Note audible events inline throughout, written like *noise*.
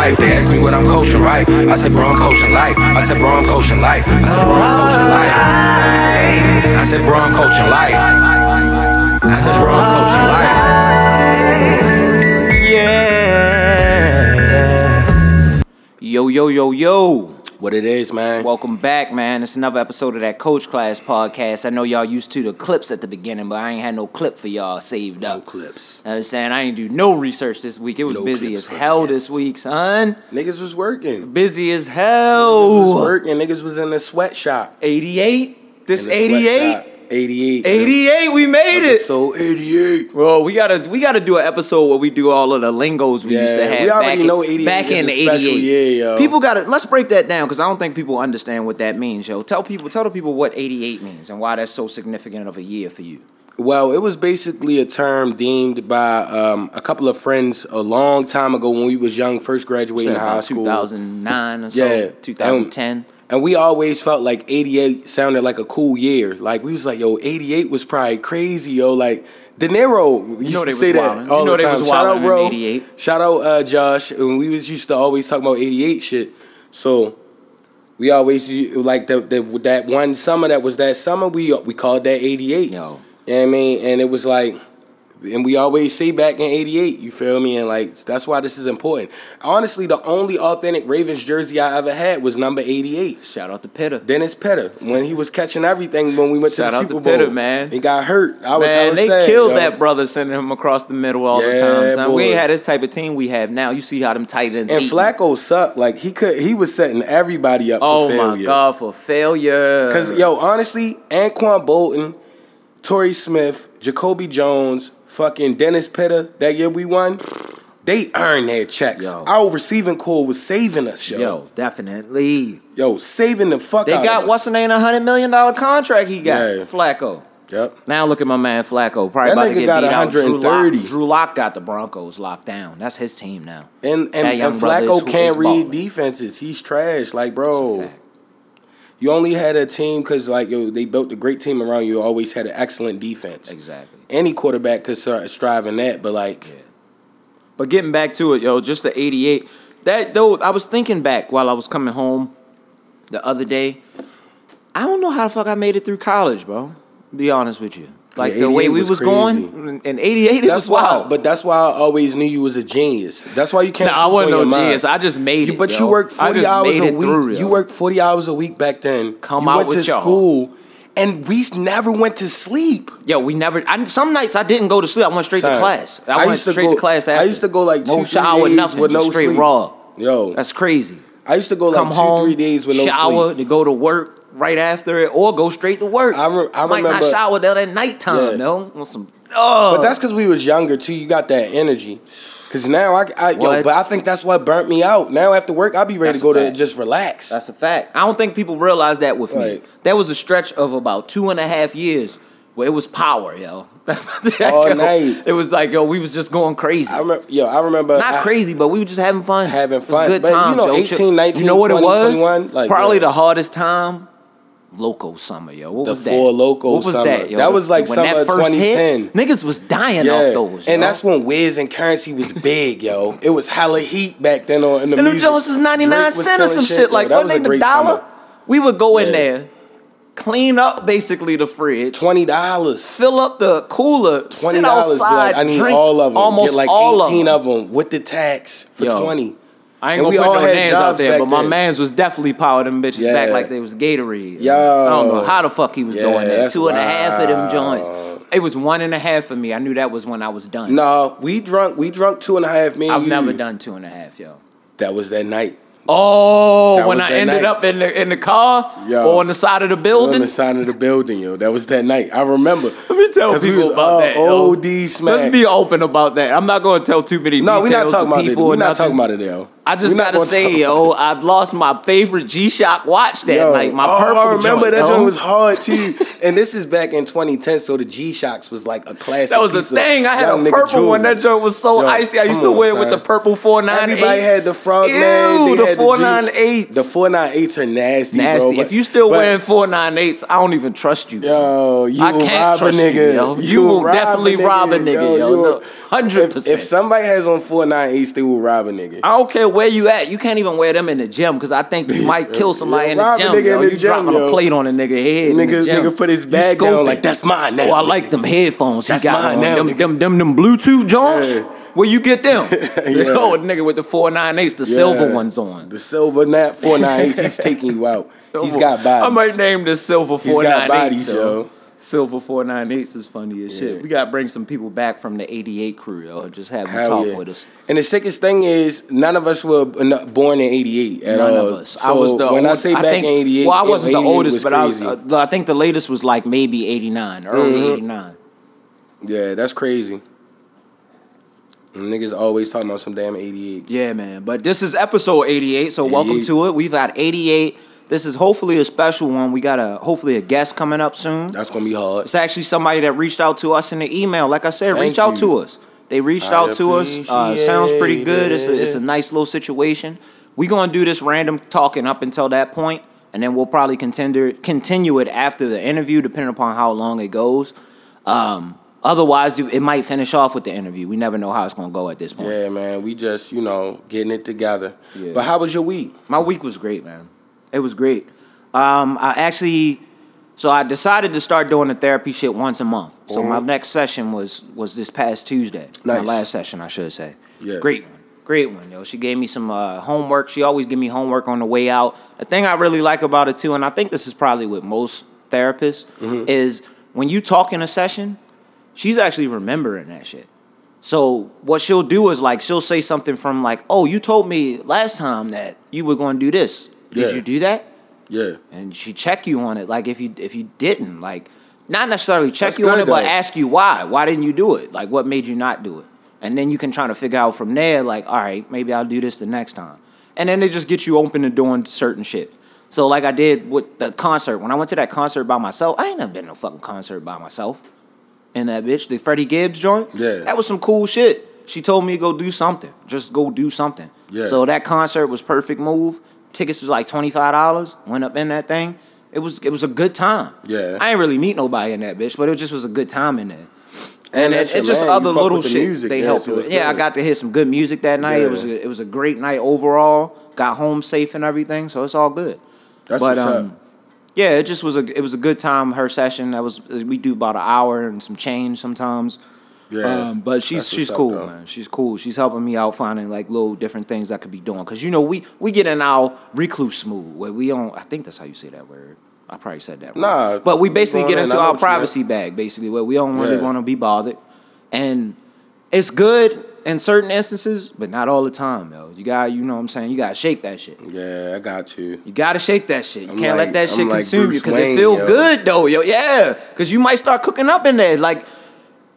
life. They ask me what I'm coaching, right? I said, bro, I'm coaching life. I said, bro, I'm coaching life. I said, bro, I'm coaching life. I said, bro, I'm coaching life. I said, bro, I'm coaching life. Yeah. Yo, yo, yo, yo. What it is, man. Welcome back, man. It's another episode of that Coach Class podcast. I know y'all used to the clips at the beginning, but I ain't had no clip for y'all saved up. no clips. I was saying I ain't do no research this week. It was No busy as hell this. week, son. Niggas was working. Busy as Niggas was hell. working. Niggas was in the sweatshop. 88? This 88? sweatshop. 88. 88, we made it. Episode 88. Well, we gotta we gotta do an episode where we do all of the lingos we used to Yeah, have. we already back know 88 back in the special 88. year, yo. People gotta let's break that down because I don't think people understand what that means, yo. Tell people tell the people what 88 means and why that's so significant of a year for you. Well, it was basically a term deemed by um, a couple of friends a long time ago when we was young, first graduating Say high school. 2009 or so, Yeah. 2010. And we always felt like 88 sounded like a cool year. Like we was like, yo, 88 was probably crazy, yo. Like De Niro used know to they say that all You know the they time. was Shout out, bro. Shout out, uh, Josh. And we was used to always talk about 88 shit. So we always like the, the that one summer that was that summer. We we called that 88. Yo. You know what I mean? And it was like, and we always say back in 88, you feel me? And like, that's why this is important. Honestly, the only authentic Ravens jersey I ever had was number 88. Shout out to Pitta. Dennis Pitta, when he was catching everything when we went to Shout the out Super to Bowl. Pitta, man. He got hurt. I was Man, they sad, killed yo. that brother sending him across the middle all the time. Son. We ain't had this type of team we have now. You see how them tight ends And eating. Flacco sucked. Like he could, he was setting everybody up Oh for my failure. god, for failure. Because yo, honestly, Anquan Boldin, Torrey Smith, Jacoby Jones, fucking Dennis Pitta, that year we won, they earned their checks. Yo. Our receiving corps was saving us, yo. Yo, definitely. Yo, saving the fuck They got what's the name? A hundred million dollar contract he got. Yeah. Flacco. Yep. Now look at my man Flacco. Probably That about to get got beat out. Drew Lock, 130. Drew Lock got the Broncos locked down. That's his team now. And and, and Flacco can't read defenses. He's trash. Like, bro. You only had a team because like yo, they built a great team around you. Always had an excellent defense. Exactly. Any quarterback could start striving that, but like, Yeah. But getting back to it, yo, just the 88. That though, I was thinking back while I was coming home the other day. I don't know how the fuck I made it through college, bro. Be honest with you. Like the way we was was, going in 88, that's why. wild. But that's why I always knew you was a genius. That's why you can't. Nah, I wasn't no mind. genius. I just made You, it. but yo. you worked forty hours a week. through, you worked forty hours a week back then. Come you out went with to y'all. school, and we never went to sleep. Yo, we never. I, some nights I didn't go to sleep. I went straight to class. I, I went used to straight go- to class. I used to go, like, two, three shower, days nothing, with no straight sleep. raw. Yo, That's crazy. I used to go like Come two, home, three days with no shower sleep. to go to work right after it, or go straight to work. I re- I Might remember- not shower till at nighttime, Yeah. though. On some. Oh, But that's because we was younger too. You got that energy. Cause now I, I yo, but I think that's what burnt me out. Now after work, I'll be ready That's to go to just relax. That's a fact. I don't think people realize that with me. That was a stretch of about two and a half years where it was power, yo. *laughs* All Yo, night. It was like, yo, we was just going crazy. I remember, yo, I remember Not I- crazy, but we were just having fun. Having fun. good But, you times. know, yo. 18, 19, you know what 20, it was? like, Probably yeah. the hardest time. Loko summer, yo. What The was that? Four Loko what was summer. That, yo? That was like when summer that first hit, 2010. niggas was dying Yeah, off those. and yo. that's when Wiz and Currency was big, yo. It was hella heat back then on in the And them. Jones was 99 cents or some shit. yo. Like, that what was they a the great dollar? summer. We would go in Yeah. there, clean up basically the fridge, Twenty dollars. fill up the cooler, Twenty dollars. I need all of them. almost Get like all eighteen of of them. them. with the tax for Yo. twenty. I ain't And gonna we put all no had names out there, but my then. man's was definitely powered them bitches Yeah. back like they was Gatorade. Yo. I don't know how the fuck he was Yeah, doing that. Two and a half of them joints. It was one and a half for me. I knew that was when I was done. No, we drunk. We drunk two and a half. Me I've you. never done two and a half, yo. That was that night. Oh, That when I ended night. up in the in the car Yo. or on the side of the building. on the side of the building, yo. That was that night. I remember. *laughs* Let me tell 'Cause we people was about all that. yo. OD smack. Let's be open about that. I'm not going to tell too many. no, we're not talking about it. We're not nothing. talking about it, yo. I just gotta say, yo, I've lost my favorite G-Shock watch that Yo, night. My oh, purple I remember joint, that joint was hard too. *laughs* and this is back in 2010, so the G Shocks was like a classic. That was a thing. I had a nigga purple one. That joint was so Yo, icy. I used to on, wear it with the purple 498. Everybody had the frog Ew, man. They the had the G- 498. The 498s are nasty, Nasty. bro. but- if you still but- wearing 498s, I don't even trust you. Yo, you I can't rob a trust nigga. you, yo. You will rob definitely rob a nigga, yo. No, 100%. If, somebody has on 498s, they will rob a nigga. I don't care where you at? You can't even wear them in the gym because I think you might kill *laughs* somebody Yeah, in the rob a gym. nigga yo. in the you gym, dropping yo. a plate on a nigga head. the Nigga- nigga put his bag down like, "That's mine now, Oh, I like them headphones. That's he got mine now, them, them, them, them Bluetooth Jones. Yeah. Where you get them? *laughs* Yeah. Oh, nigga with the four nine eights, the silver ones on. The silver nat four nine eight. He's *laughs* taking you out. He's got bodies. I might name this silver He's four got nine eight. bodies, yo. Silver four nine eights is funny as Yeah. shit. We gotta bring some people back from the eighty eight crew, yo. and Just have them Hell talk yeah. with us. And the sickest thing is, none of us were born in '88 at None all. of us. So I was the when I old- say back think, in '88, well, I wasn't the oldest, was but I, was, uh, I think the latest was like maybe eighty nine, early Mhm. eighty nine. yeah, that's crazy. Niggas always talking about some damn '88. Yeah, man. But this is episode 88, so welcome to it. We've got 88. This is hopefully a special one. We got a hopefully a guest coming up soon. That's gonna be hard. It's actually somebody that reached out to us in the email. Like I said, Thank reach out you. to us. They reached I out to us. Uh, sounds pretty good. It's a, it's a nice little situation. we gonna do this random talking up until that point, and then we'll probably continue continue it after the interview, depending upon how long it goes. Um, otherwise, it it might finish off with the interview. We never know how it's gonna go at this point. Yeah, man. We just you know getting it together. Yeah. But how was your week? My week was great, man. It was great. Um, I actually, so I decided to start doing the therapy shit once a month. So my Mhm. next session was was this past Tuesday. Nice. My last session, I should say. Yeah. Great one. Great one, yo. She gave me some uh, homework. She always give me homework on the way out. The thing I really like about it too, and I think this is probably with most therapists, Mm-hmm. is when you talk in a session, she's actually remembering that shit. So what she'll do is like she'll say something from like, "Oh, you told me last time that you were going to do this. Did Yeah. you do that?" Yeah. And she check you on it. Like if you if you didn't, like not necessarily check That's you on it, but ask you why. Why didn't you do it? Like what made you not do it? And then you can try to figure out from there. Like, all right, maybe I'll do this the next time. And then they just get you open to doing certain shit. So like I did with the concert. When I went to that concert by myself, I ain't never been to a fucking concert by myself. In that bitch, the Freddie Gibbs joint. Yeah. That was some cool shit. She told me to go do something. Just go do something. Yeah. So that concert was perfect move. Tickets was like twenty five dollars. Went up in that thing. It was it was a good time. Yeah. I ain't really meet nobody in that bitch, but it just was a good time in there. And And, that's it, just man. Other little the shit music, they yeah, helped so with. it's Yeah, I got to hear some good music that night. It was a, it was a great night overall. Got home safe and everything, so it's all good. That's but what's um, up. yeah, it just was a it was a good time. Her session that was we do about an hour and some change sometimes. Yeah. Um, but she's she's what's up, cool, man. She's cool. She's helping me out finding like little different things I could be doing. Cause you know we we get in our recluse mood where we don't. I think that's how you say that word. I probably said that. wrong. Nah, but we basically get into our what you meant. privacy bag, basically where we don't really Yeah. want to be bothered, and it's good in certain instances, but not all the time, though. You got, you know what I'm saying? You gotta shake that shit. Yeah, I got you. You gotta shake that shit. You I'm can't like- let that I'm shit like consume you because it feel yo. good though, yo. Yeah, because you might start cooking up in there. Like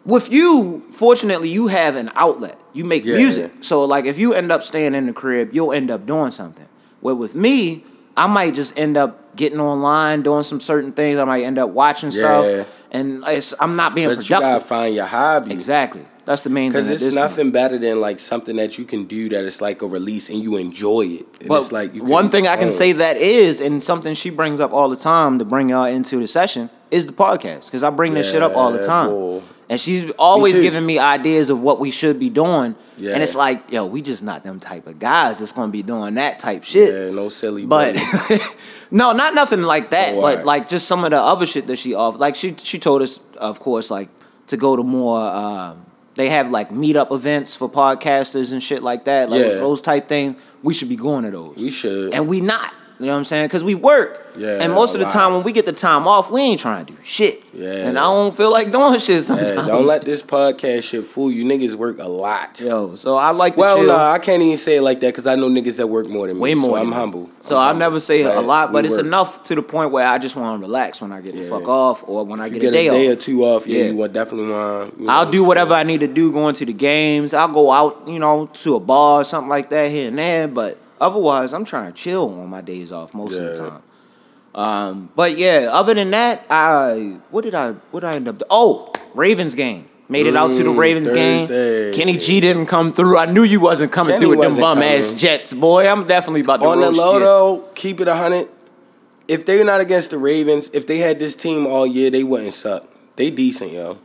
with you, fortunately, you have an outlet. You make Yeah. music, so like if you end up staying in the crib, you'll end up doing something. Where with me, I might just end up getting online, doing some certain things. I might end up watching Yeah. stuff, and it's, I'm not being But you gotta find your hobby. Exactly. That's the main thing. Because it's this point. nothing better than like something that you can do that is like a release and you enjoy it. And But it's like you one thing I can say that is, and something she brings up all the time to bring y'all into the session is the podcast because I bring this shit up all the time, bull. And she's always giving me ideas of what we should be doing, Yeah. and it's like, yo, we just not them type of guys that's gonna be doing that type shit. Yeah, no silly. But *laughs* no, not nothing like that. Oh, but alright. like just some of the other shit that she offers. Like she she told us, of course, like to go to more. Um, they have like meetup events for podcasters and shit like that. Like Yeah. those type things. We should be going to those we should. and we not. You know what I'm saying? Because we work. Yeah, And most of the lot. time when we get the time off, we ain't trying to do shit. Yeah. And I don't feel like doing shit Yeah, sometimes. don't let this podcast shit fool you. Niggas work a lot. Yo, so I like to Well, no, I can't even say it like that because I know niggas that work more than me. Way more. So I'm humble. So I'm I'll never say a lot, but it's work. enough to the point where I just want to relax when I get the fuck off or when I If you get, get a day, or off. two off, yeah, Yeah. you want definitely want. you I'll do whatever I need to do going to the games. I'll go out, you know, to a bar or something like that here and there. But otherwise, I'm trying to chill on my days off most of the time. Um, but yeah, other than that, I what did I what did I end up? Oh, Ravens game. Made it out to the Ravens Thursday. game. Kenny G didn't come through. I knew you wasn't coming Kenny through with them bum ass. Jets, boy. I'm definitely about to On the low you. though, keep it a hundred. If they're not against the Ravens, if they had this team all year, they wouldn't suck. They decent, yo.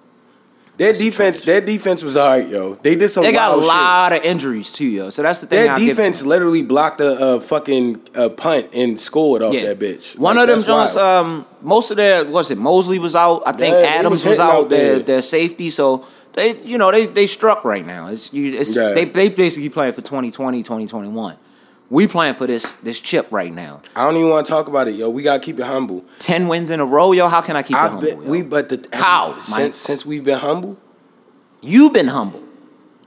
Their defense, their defense was alright, yo. They did some. They got a wild shit. lot of injuries too, yo. So that's the thing. Their I'll defense literally blocked a, a fucking uh, punt and scored off that bitch. One Like, of them um, most of their what's it? Mosley was out. I think Yeah, Adams was was, out. out their their safety. So they, you know, they they struck right now. It's you. It's Yeah. they they basically playing for 2020, 2021. We playing for this this chip right now. I don't even want to talk about it, yo. We gotta keep it humble. Ten wins in a row, yo. How can I keep it I've humble? been, we, but the How, since since we've been humble, You've been humble.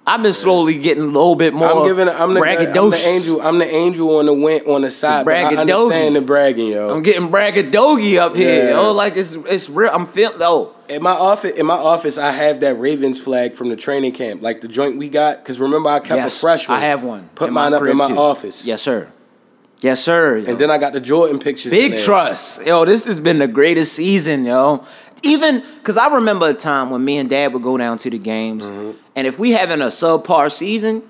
I've been slowly getting a little bit more. I'm giving. I'm the, I'm the angel. I'm the angel on the win on the side. But I understand the bragging, yo. I'm getting braggadogie up here, Yeah. yo. Like it's it's real. I'm feeling oh. In my office, in my office, I have that Ravens flag from the training camp, like the joint we got. Because remember, I kept yes, a fresh one. I have one. Put in mine up in my too. office. Yes, sir. Yes, sir. yo. And then I got the Jordan pictures. Big trust. Yo, this has been the greatest season, yo. Even because I remember a time when me and dad would go down to the games, Mm-hmm. and if we having a subpar season,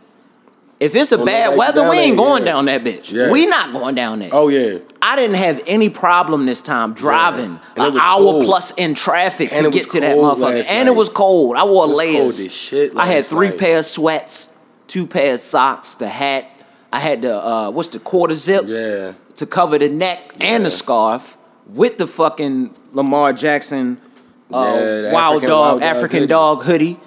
if it's a Well, bad weather, we ain't there, going yeah. down that bitch. Yeah. We not going down there. Oh yeah. I didn't have any problem this time driving it an hour cold. plus in traffic And to get to that motherfucker. And it was cold. I wore layers. cold as shit I had three night. pair of sweats, two pair of socks, the hat. I had the uh, what's the quarter zip Yeah. to cover the neck and the scarf with the fucking Lamar Jackson uh, Yeah, wild African dog wild African hoodie. dog hoodie.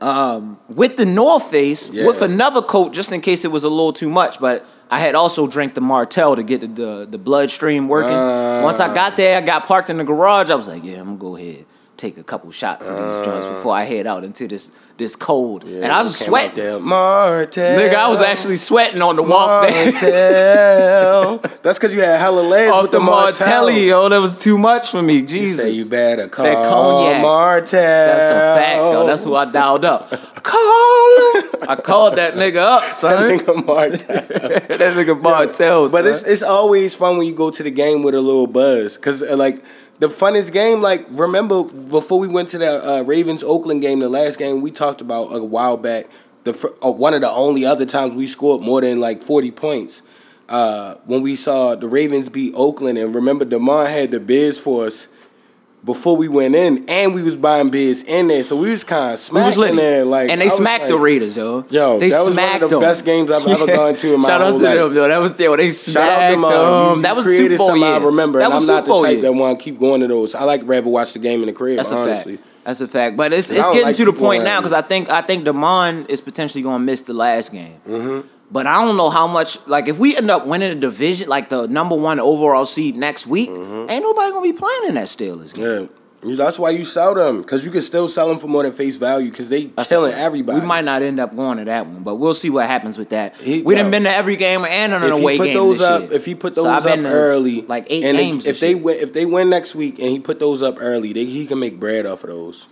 Um, with the North Face, Yeah. with another coat just in case it was a little too much. But I had also drank the Martell to get the the, the bloodstream working. Uh. Once I got there, I got parked in the garage. I was like, yeah, I'm gonna go ahead take a couple shots of these joints before I head out into this this cold. Yeah, and I was sweating. there, Martell. Nigga, I was actually sweating on the walk. Martell. *laughs* That's because you had hella legs Off with the the Martell. Martelli, yo, that was too much for me. You Jesus. say you better call That cognac. Martell. That's a fact, yo. That's who I dialed up. Call him. I called that nigga up, *laughs* son. That nigga Martell. *laughs* that nigga Martell, But son. it's it's always fun when you go to the game with a little buzz, cause uh, like the funnest game. Like remember before we went to the uh, Ravens Oakland game, the last game we talked about a while back. The fir- uh, one of the only other times we scored more than like forty points. Uh, when we saw the Ravens beat Oakland, and remember Demar had the bids for us before we went in, and we was buying bids in there, so we was kind of We was smacking there. Like and they smacked the like, Raiders, yo. Yo, they that was one of the them. best games I've ever gone to in my Shout whole out to life. them, yo. That was there. They smacked Shout out them. You That was created Super Bowl something year. I remember, That and I'm not the type year. that want to keep going to those. I like rather watch the game in the crib. That's a honestly. fact. That's a fact. But it's it's getting like to the point now because. I think I think Demond is potentially going to miss the last game. Mm-hmm. But I don't know how much. Like if we end up winning the division, like the number one overall seed next week, Mm-hmm. ain't nobody gonna be playing in that Steelers game. Yeah. That's why you sell them because you can still sell them for more than face value because they That's killing everybody. We might not end up going to that one, but we'll see what happens with that. He- we yo, done been to every game and an if away game those up, year. if he put So those I've up early, like eight and they- games. if they win, if they win next week and he put those up early, they, he can make bread off of those.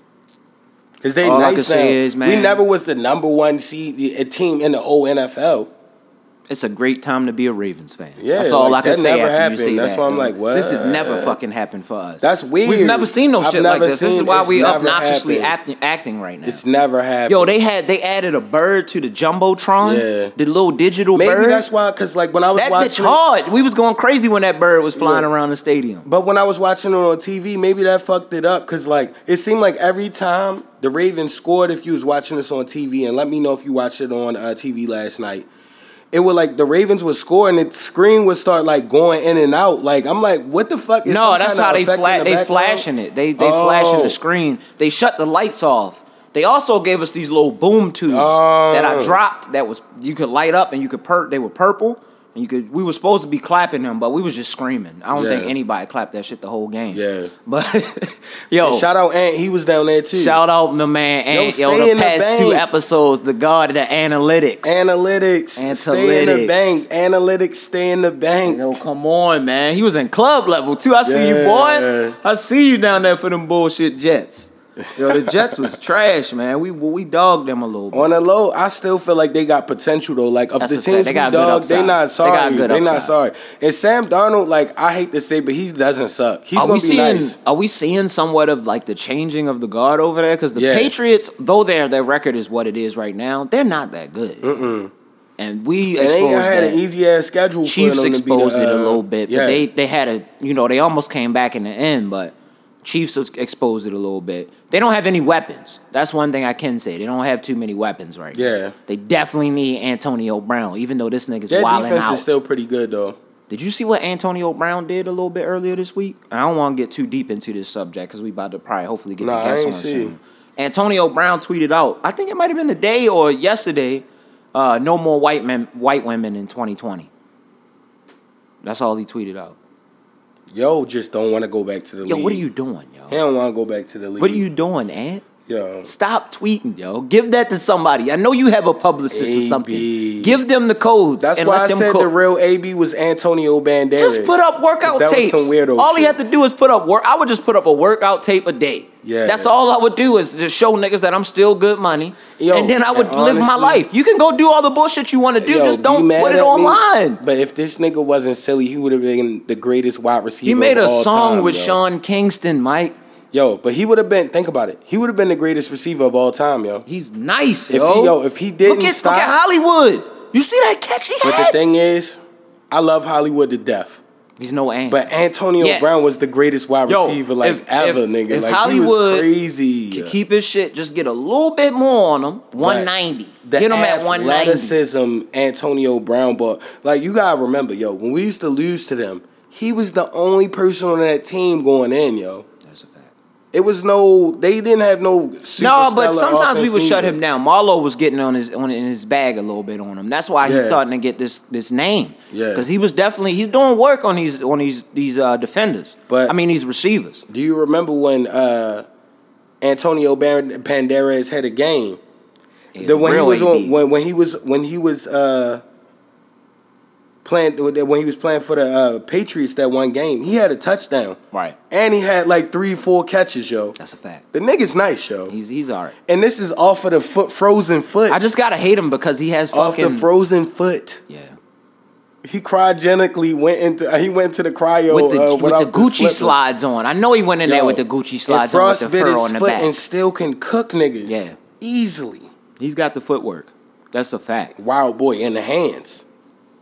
Cause they All nice now. is, we never was the number one seed a team in the whole NFL. It's a great time to be a Ravens fan. Yeah, that's all like, I can that say never after happened. you say That's that. why I'm like, what? This has never fucking happened for us. That's weird. We've never seen no I've shit like this. This is why we obnoxiously acting, acting right now. It's never happened. Yo, they had they added a bird to the jumbotron. Yeah. the little digital bird. maybe bird. that's why. Cause like when I was watching. that watching, bitch hard. We was going crazy when that bird was flying Yeah. around the stadium. But when I was watching it on TV, maybe that fucked it up because like it seemed like every time the Ravens scored, if you was watching this on TV, and let me know if you watched it on uh, TV last night, it would like the Ravens would score and the screen would start like going in and out. Like I'm like, what the fuck? Is no, that's how they fla- the they background? flashing it. They they Oh. flashing the screen. They shut the lights off. They also gave us these little boom tubes oh. that I Oh. dropped. That was you could light up and you could per. They were purple. You could. We were supposed to be clapping them, but we was just screaming. I don't Yeah. think anybody clapped that shit the whole game. Yeah. But *laughs* yo, And shout out Ant, he was down there too. Shout out my man Ant. Yo, stay the in the past two episodes, the god of the analytics. Analytics, Analytics. stay in the bank. Analytics, stay in the bank. Yo, come on, man. He was in club level too. I see you, boy. I see you down there for them bullshit Jets. Yo, the Jets was trash, man. We we dogged them a little bit. On the low, I still feel like they got potential though. Like of That's the teams They we got good dog, they upside. not They sorry. got They, not sorry. And Sam Darnold, like I hate to say, but he doesn't suck. He's Are gonna we be seeing? nice. Are we seeing somewhat of like the changing of the guard over there? Because the Yeah. Patriots, though their their record is what it is right now, they're not that good. Mm-mm. And we And they exposed had that. an easy ass schedule Chiefs for them to be exposed the, it a uh, little bit, yeah. but they they had a you know they almost came back in the end, but Chiefs exposed it a little bit. They don't have any weapons. That's one thing I can say. They don't have too many weapons right now. Yeah. They definitely need Antonio Brown, even though this nigga's Their wilding defense out. is still pretty good though. Did you see what Antonio Brown did a little bit earlier this week? I don't want to get too deep into this subject because we about to probably hopefully get Nah, the I guests on see. soon. Antonio Brown tweeted out, I think it might have been today or yesterday, uh, no more white men, white women in 2020. That's all he tweeted out. Yo, just don't want to go back to the Yo, league. what are you doing, yo? He don't want to go back to the league. What are you doing, Ant? Yo, Stop tweeting, yo. Give that to somebody. I know you have a publicist or something. Give them the codes. that's why I said cook. the real AB was Antonio Banderas. Just put up workout that tapes. Was some weirdo all he had to do is put up work. I would just put up a workout tape a day. Yeah. That's all I would do is just show niggas that I'm still good money. Yo, and then I would live my life. You can go do all the bullshit you want to do. Yo, just don't put it at me, online. But if this nigga wasn't silly, he would have been the greatest wide receiver. He made a song time, with yo. Sean Kingston, Mike. Yo, but he would have been. Think about it. He would have been the greatest receiver of all time, yo. He's nice, If yo. he- yo, if he didn't look at, stop- look at Hollywood. You see that catch he But had? the thing is, I love Hollywood to death. He's no Ant. But Antonio Yeah. Brown was the greatest wide Yo, receiver like if- ever, if- nigga. if like he Hollywood was crazy. Can keep his shit. Just get a little bit more on him. One ninety. Get him at one ninety. athleticism Antonio Brown but like you gotta remember, yo, when we used to lose to them, he was the only person on that team going in, yo. That's a fact. It was no they didn't have no No, but sometimes we would shut him down. Marlo was getting on his on in his bag a little bit on him. That's why he's Yeah. starting to get this this name. Yeah. because he was definitely he's doing work on these on these these uh, defenders. But- I mean these receivers. Do you remember when uh Antonio Ban- Banderas had a game? Yeah, The when he was on when when he was when he was uh playing when he was playing for the uh, Patriots that one game, he had a touchdown right. and he had like three four catches, yo. That's a fact. The nigga's nice, yo. He's he's all right. And this is off of the foot frozen foot. I just gotta hate him because he has off the frozen foot. yeah. He cryogenically went into he went to the cryo With the, uh, with the Gucci slippers. slides on. I know he went in there with the Gucci slides on with the fur his on the foot back. and still can cook niggas. Yeah. easily. He's got the footwork. That's a fact. Wild boy in the hands.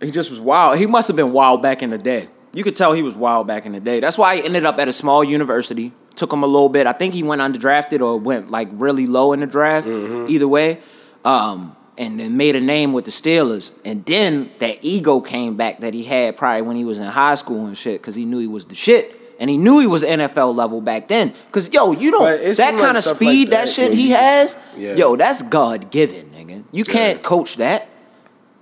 He just was wild. He must have been wild back in the day. You could tell he was wild back in the day. That's why he ended up at a small university. Took him a little bit. I think he went undrafted or went like really low in the draft. Mm-hmm. Either way, um, and then made a name with the Steelers. And then that ego came back that he had probably when he was in high school and shit because he knew he was the shit. And he knew he was NFL level back then. Cause yo, you don't that kind of stuff like speed that, that, shit he has. yeah. Yo, that's God given, nigga. You can't coach that.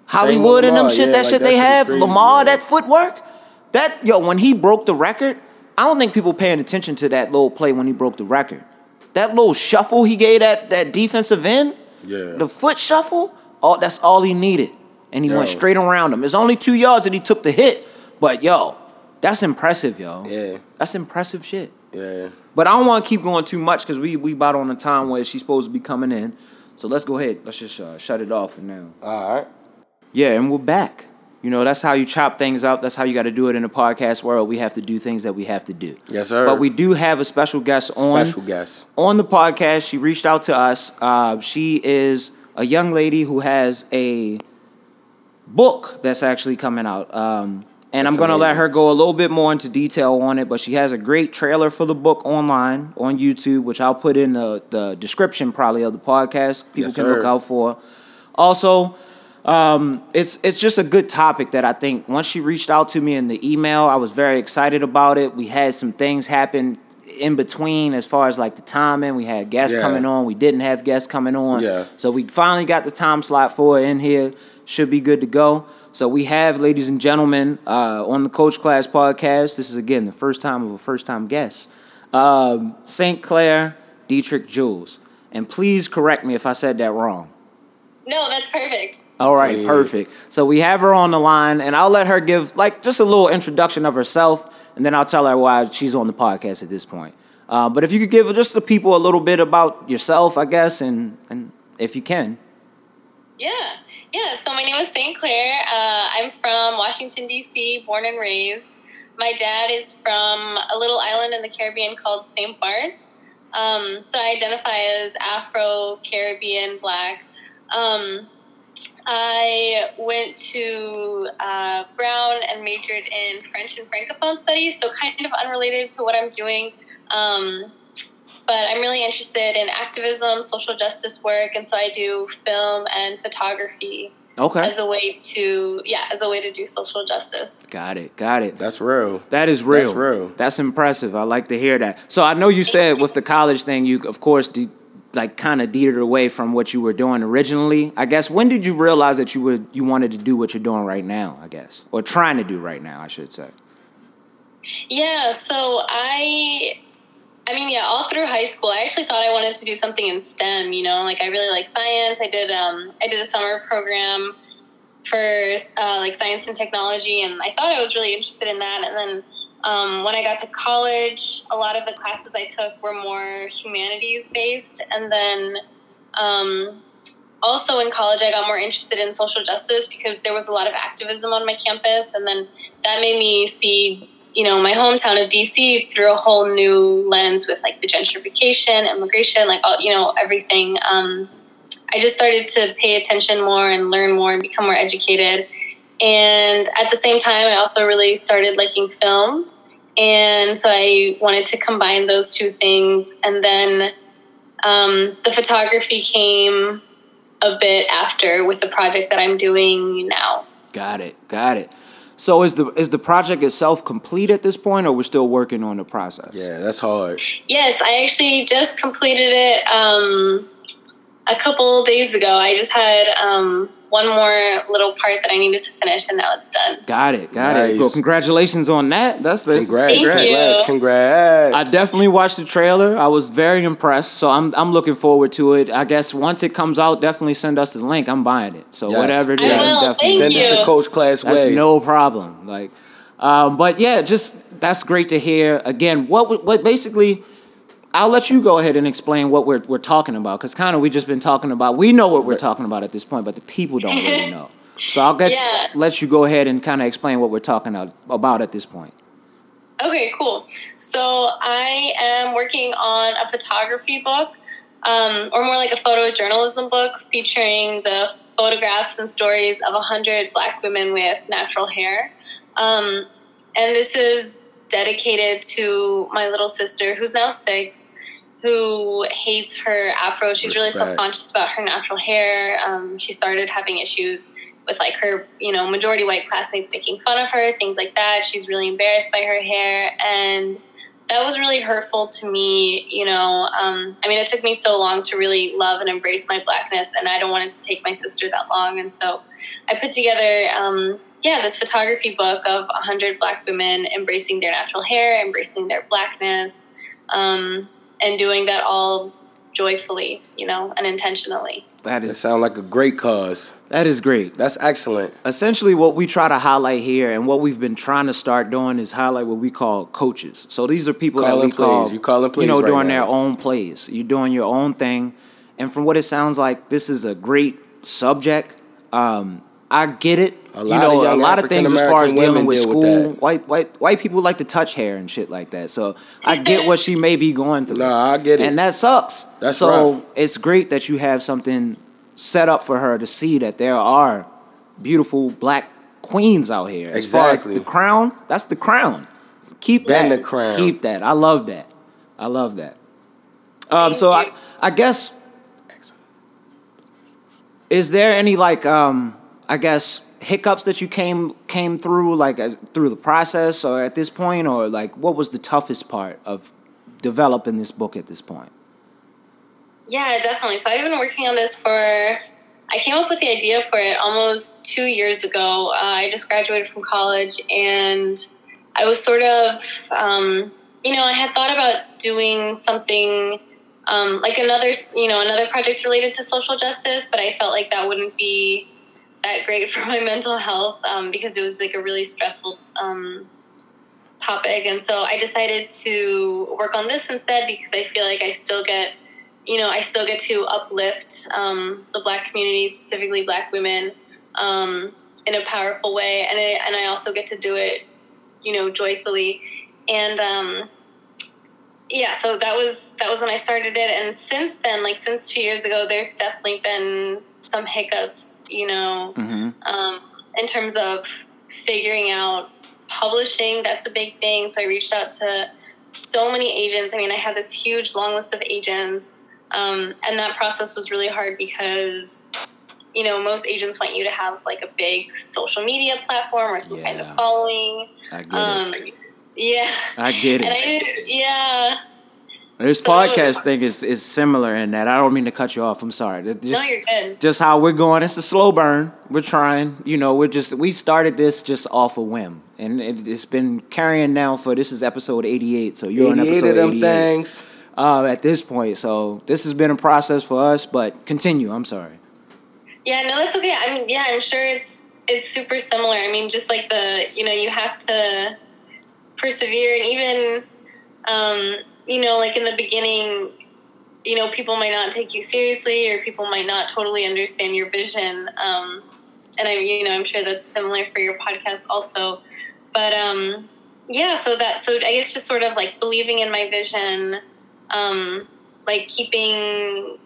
Hollywood with and them shit, yeah, that like, shit that they shit have, crazy, Lamar, yeah. that footwork, that yo, when he broke the record, I don't think people paying attention to that little play when he broke the record. That little shuffle he gave that that defensive end, Yeah. the foot shuffle, all that's all he needed, and he went straight around him. It's only two yards that he took the hit, but yo, that's impressive, yo. Yeah. that's impressive shit. Yeah. But I don't want to keep going too much because we we about on the time where she's supposed to be coming in. So let's go ahead. Let's just uh, shut it off for now. All right. Yeah, and we're back. You know, that's how you chop things up. That's how you got to do it in the podcast world. We have to do things that we have to do. Yes, sir. But we do have a special guest on Special guest. on the podcast. She reached out to us. Uh, she is a young lady who has a book that's actually coming out. Um, and That's I'm going to let her go a little bit more into detail on it, but she has a great trailer for the book online on YouTube, which I'll put in the, the description probably of the podcast. People Yes, can sir. look out for. Also, um, it's it's just a good topic that I think once she reached out to me in the email, I was very excited about it. We had some things happen in between as far as like the timing. We had guests Yeah. coming on. We didn't have guests coming on. Yeah. So we finally got the time slot for it in here. Should be good to go. So we have, ladies and gentlemen, uh, on the Coach Class podcast. This is again the first time of a first time guest. Um, St. Clair Dietrich Jules. And please correct me if I said that wrong. No, that's perfect. All right, Yeah. perfect. So we have her on the line, and I'll let her give like just a little introduction of herself, and then I'll tell her why she's on the podcast at this point. Uh, but if you could give just the people a little bit about yourself, I guess, and and if you can. Yeah. Yeah. So my name is St. Clair. Uh, I'm from Washington, D.C., born and raised. My dad is from a little island in the Caribbean called St. Bart's. Um, so I identify as Afro Caribbean Black. Um, I went to uh, Brown and majored in French and Francophone studies, so kind of unrelated to what I'm doing Um, but I'm really interested in activism, social justice work, and so I do film and photography Okay. as a way to yeah as a way to do social justice. Got it. Got it. That's real. That is real. That's real. That's impressive. I like to hear that. So I know you said with the college thing, you of course de- like kind of deered away from what you were doing originally. I guess when did you realize that you would you wanted to do what you're doing right now? I guess or trying to do right now, I should say. Yeah, so I I mean, yeah, all through high school, I actually thought I wanted to do something in STEM. You know, like I really like science. I did um, I did a summer program for uh, like science and technology, and I thought I was really interested in that. And then um, when I got to college, a lot of the classes I took were more humanities based, and then um, also in college, I got more interested in social justice because there was a lot of activism on my campus, and then that made me see you know my hometown of DC through a whole new lens with like the gentrification, immigration, like all you know everything. Um, I just started to pay attention more and learn more and become more educated. And at the same time, I also really started liking film. And so I wanted to combine those two things. And then um, the photography came a bit after with the project that I'm doing now. Got it. Got it. So is the is the project itself complete at this point, or we're still working on the process? Yeah, that's hard. Yes, I actually just completed it um, a couple days ago. I just had um, one more little part that I needed to finish, and now it's done. Got it. Got it. Well, congratulations on that. That's that's Congrats, Thank congrats, you. congrats. I definitely watched the trailer. I was very impressed. So I'm I'm looking forward to it. I guess once it comes out, definitely send us the link. I'm buying it. So Yes. whatever it is, I will. definitely Thank Send it you. the coach class that's way. no problem. Like, um, but yeah, just that's great to hear. Again, what what basically. I'll let you go ahead and explain what we're, we're talking about because kind of we just been talking about we know what we're talking about at this point, but the people don't really *laughs* know. So I'll get Yeah. let you go ahead and kind of explain what we're talking about at this point. Okay, cool. So I am working on a photography book, um, or more like a photojournalism book, featuring the photographs and stories of 100 black women with natural hair. Um, and this is dedicated to my little sister, who's now six, who hates her afro. She's really Respect. self conscious about her natural hair. Um, she started having issues with like her, you know, majority white classmates making fun of her, things like that. She's really embarrassed by her hair, and that was really hurtful to me. You know, um, I mean, it took me so long to really love and embrace my blackness, and I don't want it to take my sister that long. And so, I put together, um, yeah, this photography book of hundred black women embracing their natural hair, embracing their blackness, um, and doing that all joyfully, you know, and intentionally. That That is sound like a great cause. that is great. That's excellent. essentially what we try to highlight here and what we've been trying to start doing is highlight what we call coaches. So these are people that Calling we call plays. You calling plays you know right doing their own plays. You're doing your own thing, and from what it sounds like, this is a great subject. Um, I get it. A you know, of young a lot of things as far as dealing women with deal school. that. white white white people like to touch hair and shit like that. So I get what she may be going through. Nah, I get it. And that sucks. That's so rough. it's great that you have something set up for her to see that there are beautiful black queens out here. As far as Exactly. the crown, that's the crown. Keep Been that. the crown. Keep that. I love that. I love that. Um, so I. I guess is there any like um I guess hiccups that you came came through like through the process or at this point or like what was the toughest part of developing this book at this point? Yeah, definitely. So I've been working on this for. I came up with the idea for it almost two years ago. Uh, I just graduated from college, and I was sort of, um, you know, I had thought about doing something um, like another, you know, another project related to social justice, but I felt like that wouldn't be that great *laughs* for my mental health um, because it was like a really stressful um, topic. And so I decided to work on this instead because I feel like I still get, you know, I still get to uplift um, the black community, specifically black women, um, in a powerful way. And, I, and I also get to do it, you know, joyfully. And, um, yeah, so that was that was when I started it, and since then, like since two years ago, there's definitely been some hiccups, you know, um, in terms of figuring out publishing. That's a big thing. So I reached out to so many agents. I mean, I had this huge long list of agents, um, and that process was really hard because you know most agents want you to have like a big social media platform or some kind of following. I get Um, it. yeah, I get and it. I yeah. This so it was- podcast thing is, is similar in that I don't mean to cut you off. I'm sorry. That No, Just, you're good. just how we're going. It's a slow burn. We're trying. You know, we're just we started this just off a whim, and it, it's been carrying now for this is episode 88. So you're on 88 episode of them 88 things. uh, at this point. So this has been a process for us, but continue. I'm sorry. Yeah, no, that's okay. I mean, yeah, I'm sure it's it's super similar. I mean, just like the you know you have to persevere, and even um, you know, like in the beginning, you know, people might not take you seriously, or people might not totally understand your vision. Um, and I, you know, I'm sure that's similar for your podcast also. But um, yeah, so that so I guess just sort of like believing in my vision, um, like keeping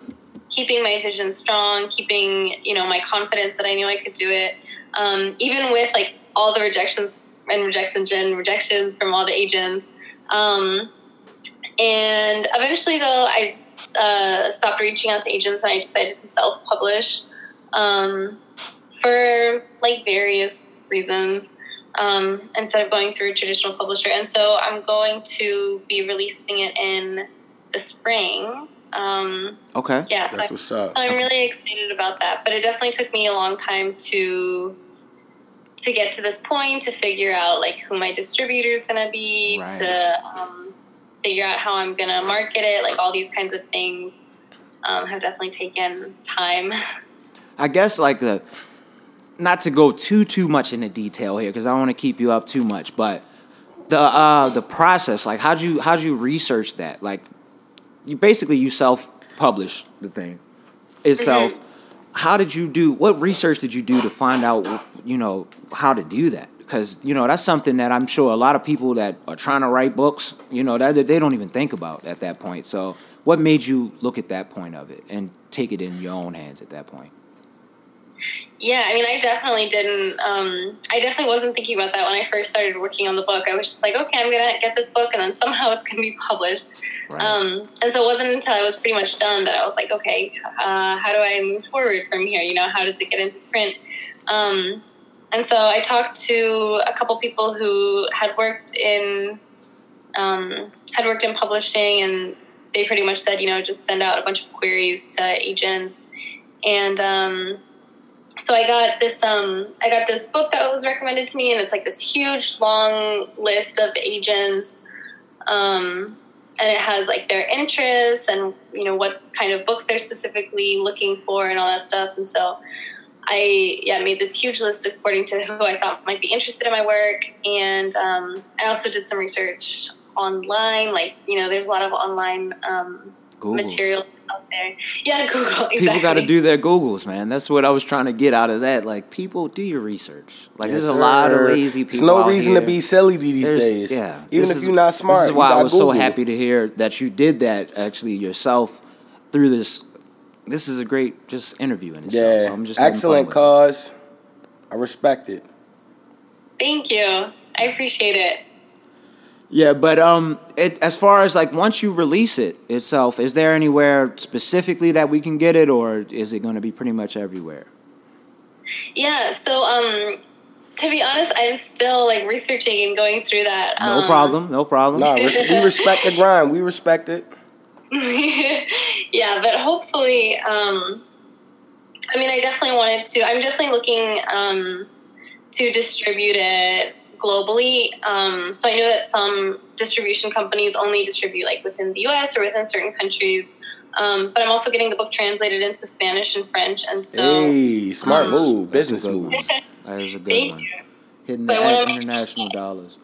keeping my vision strong, keeping you know my confidence that I knew I could do it, um, even with like all the rejections and rejections and rejections from all the agents. Um, and eventually, though, I uh, stopped reaching out to agents and I decided to self publish um, for like various reasons um, instead of going through a traditional publisher. And so I'm going to be releasing it in the spring. Um, Okay. yeah, so That's I- what's up. I'm really excited about that, but it definitely took me a long time to to get to this point to figure out like who my distributor is going to be, Right. to um, figure out how I'm going to market it, like all these kinds of things um, have definitely taken time. *laughs* I guess like the not to go too too much into detail here because I don't want to keep you up too much, but the uh the process like how'd you how'd you research that like you basically you self publish the thing itself. How did you do? What research did you do to find out you know how to do that? Because you know that's something that I'm sure a lot of people that are trying to write books, you know, that they don't even think about at that point. So, what made you look at that point of it and take it in your own hands at that point? Yeah, I mean, I definitely didn't. Um, I definitely wasn't thinking about that when I first started working on the book. I was just like, okay, I'm gonna get this book, and then *laughs* somehow it's gonna be published. Right. Um, and so it wasn't until I was pretty much done that I was like, okay, uh, how do I move forward from here? You know, how does it get into print? Um, and so I talked to a couple people who had worked in um, had worked in publishing, and they pretty much said, you know, just send out a bunch of queries to agents, and um, so I got this um I got this book that was recommended to me and it's like this huge long list of agents um and it has like their interests and you know what kind of books they're specifically looking for and all that stuff. And so I yeah made this huge list according to who I thought might be interested in my work and um, I also did some research online like you know there's a lot of online um, material out there yeah *laughs* Google exactly People got to do their Googles, man. That's what I was trying to get out of that. Like, people do your research. Like, Yes, there's a lot of lazy people. There's no out reason here. to be silly these There's- days. Yeah. Even if is- you're not smart, This is why you I was Google. so happy to hear that you did that actually yourself through this. This is a great just interview in itself. Yeah, so I'm just excellent fun it. cause. I respect it. thank you I appreciate it Yeah, but um, it, as far as like once you release it itself, is there anywhere specifically that we can get it, or is it going to be pretty much everywhere? Yeah, so um to be honest, I'm still like researching and going through that. No um, problem. No problem. Nah, we *laughs* respect the grind. We respect it. *laughs* yeah, but hopefully um I mean I definitely wanted to I'm definitely looking um to distribute it globally. Um so I know that some distribution companies only distribute like within the US or within certain countries. Um, but I'm also getting the book translated into Spanish and French and so hey, smart um, move, business move. one. *laughs* That is a good Thank one. you. Hitting the But what ad- international dollars.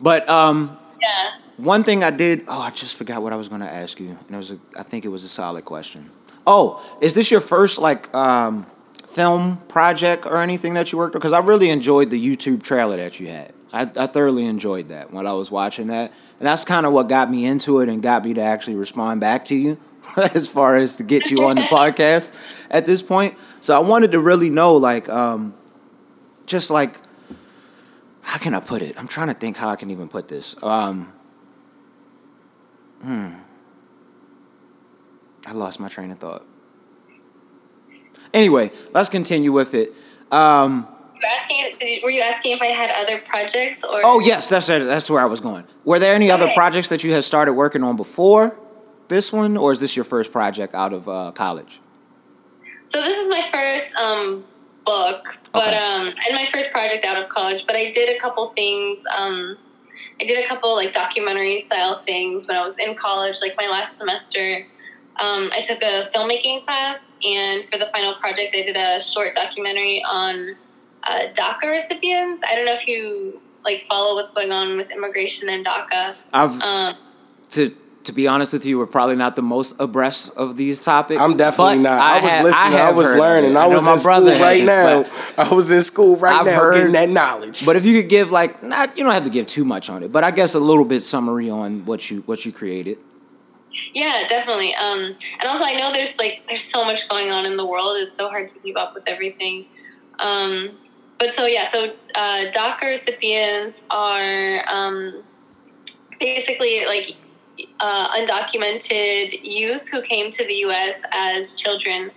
But um, Yeah. One thing I did. Oh, I just forgot what I was going to ask you, and it was. A, I think it was a solid question. Oh, is this your first like um, film project or anything that you worked on? Because I really enjoyed the YouTube trailer that you had. I, I thoroughly enjoyed that when I was watching that, and that's kind of what got me into it and got me to actually respond back to you, *laughs* as far as to get you on the *laughs* podcast at this point. So I wanted to really know, like, um, just like, how can I put it? I'm trying to think how I can even put this. Um, I lost my train of thought. Anyway, let's continue with it. Um, asking? Were you asking if I had other projects or? oh yes, that's that's where I was going. Were there any other projects that you had started working on before this one, or is this your first project out of uh, college? So this is my first um, book, but Okay. um, and my first project out of college. But I did a couple things. Um, I did a couple like documentary style things when I was in college. Like my last semester, um, I took a filmmaking class, and for the final project, I did a short documentary on uh, DACA recipients. I don't know if you like follow what's going on with immigration and DACA. I've Um, to to be honest with you, we're probably not the most abreast of these topics. I'm definitely not. I, was have- listening. I, have was learning. it. I, was my in school right now. I was in school right now. I've now heard- getting that knowledge. But if you could give like not, you don't have to give too much on it, but I guess a little bit summary on what you what you created. Yeah, definitely. Um, and also, I know there's like there's so much going on in the world. It's so hard to keep up with everything. Um, but so yeah, so uh, DACA recipients are um, basically like uh, undocumented youth who came to the U.S. as children.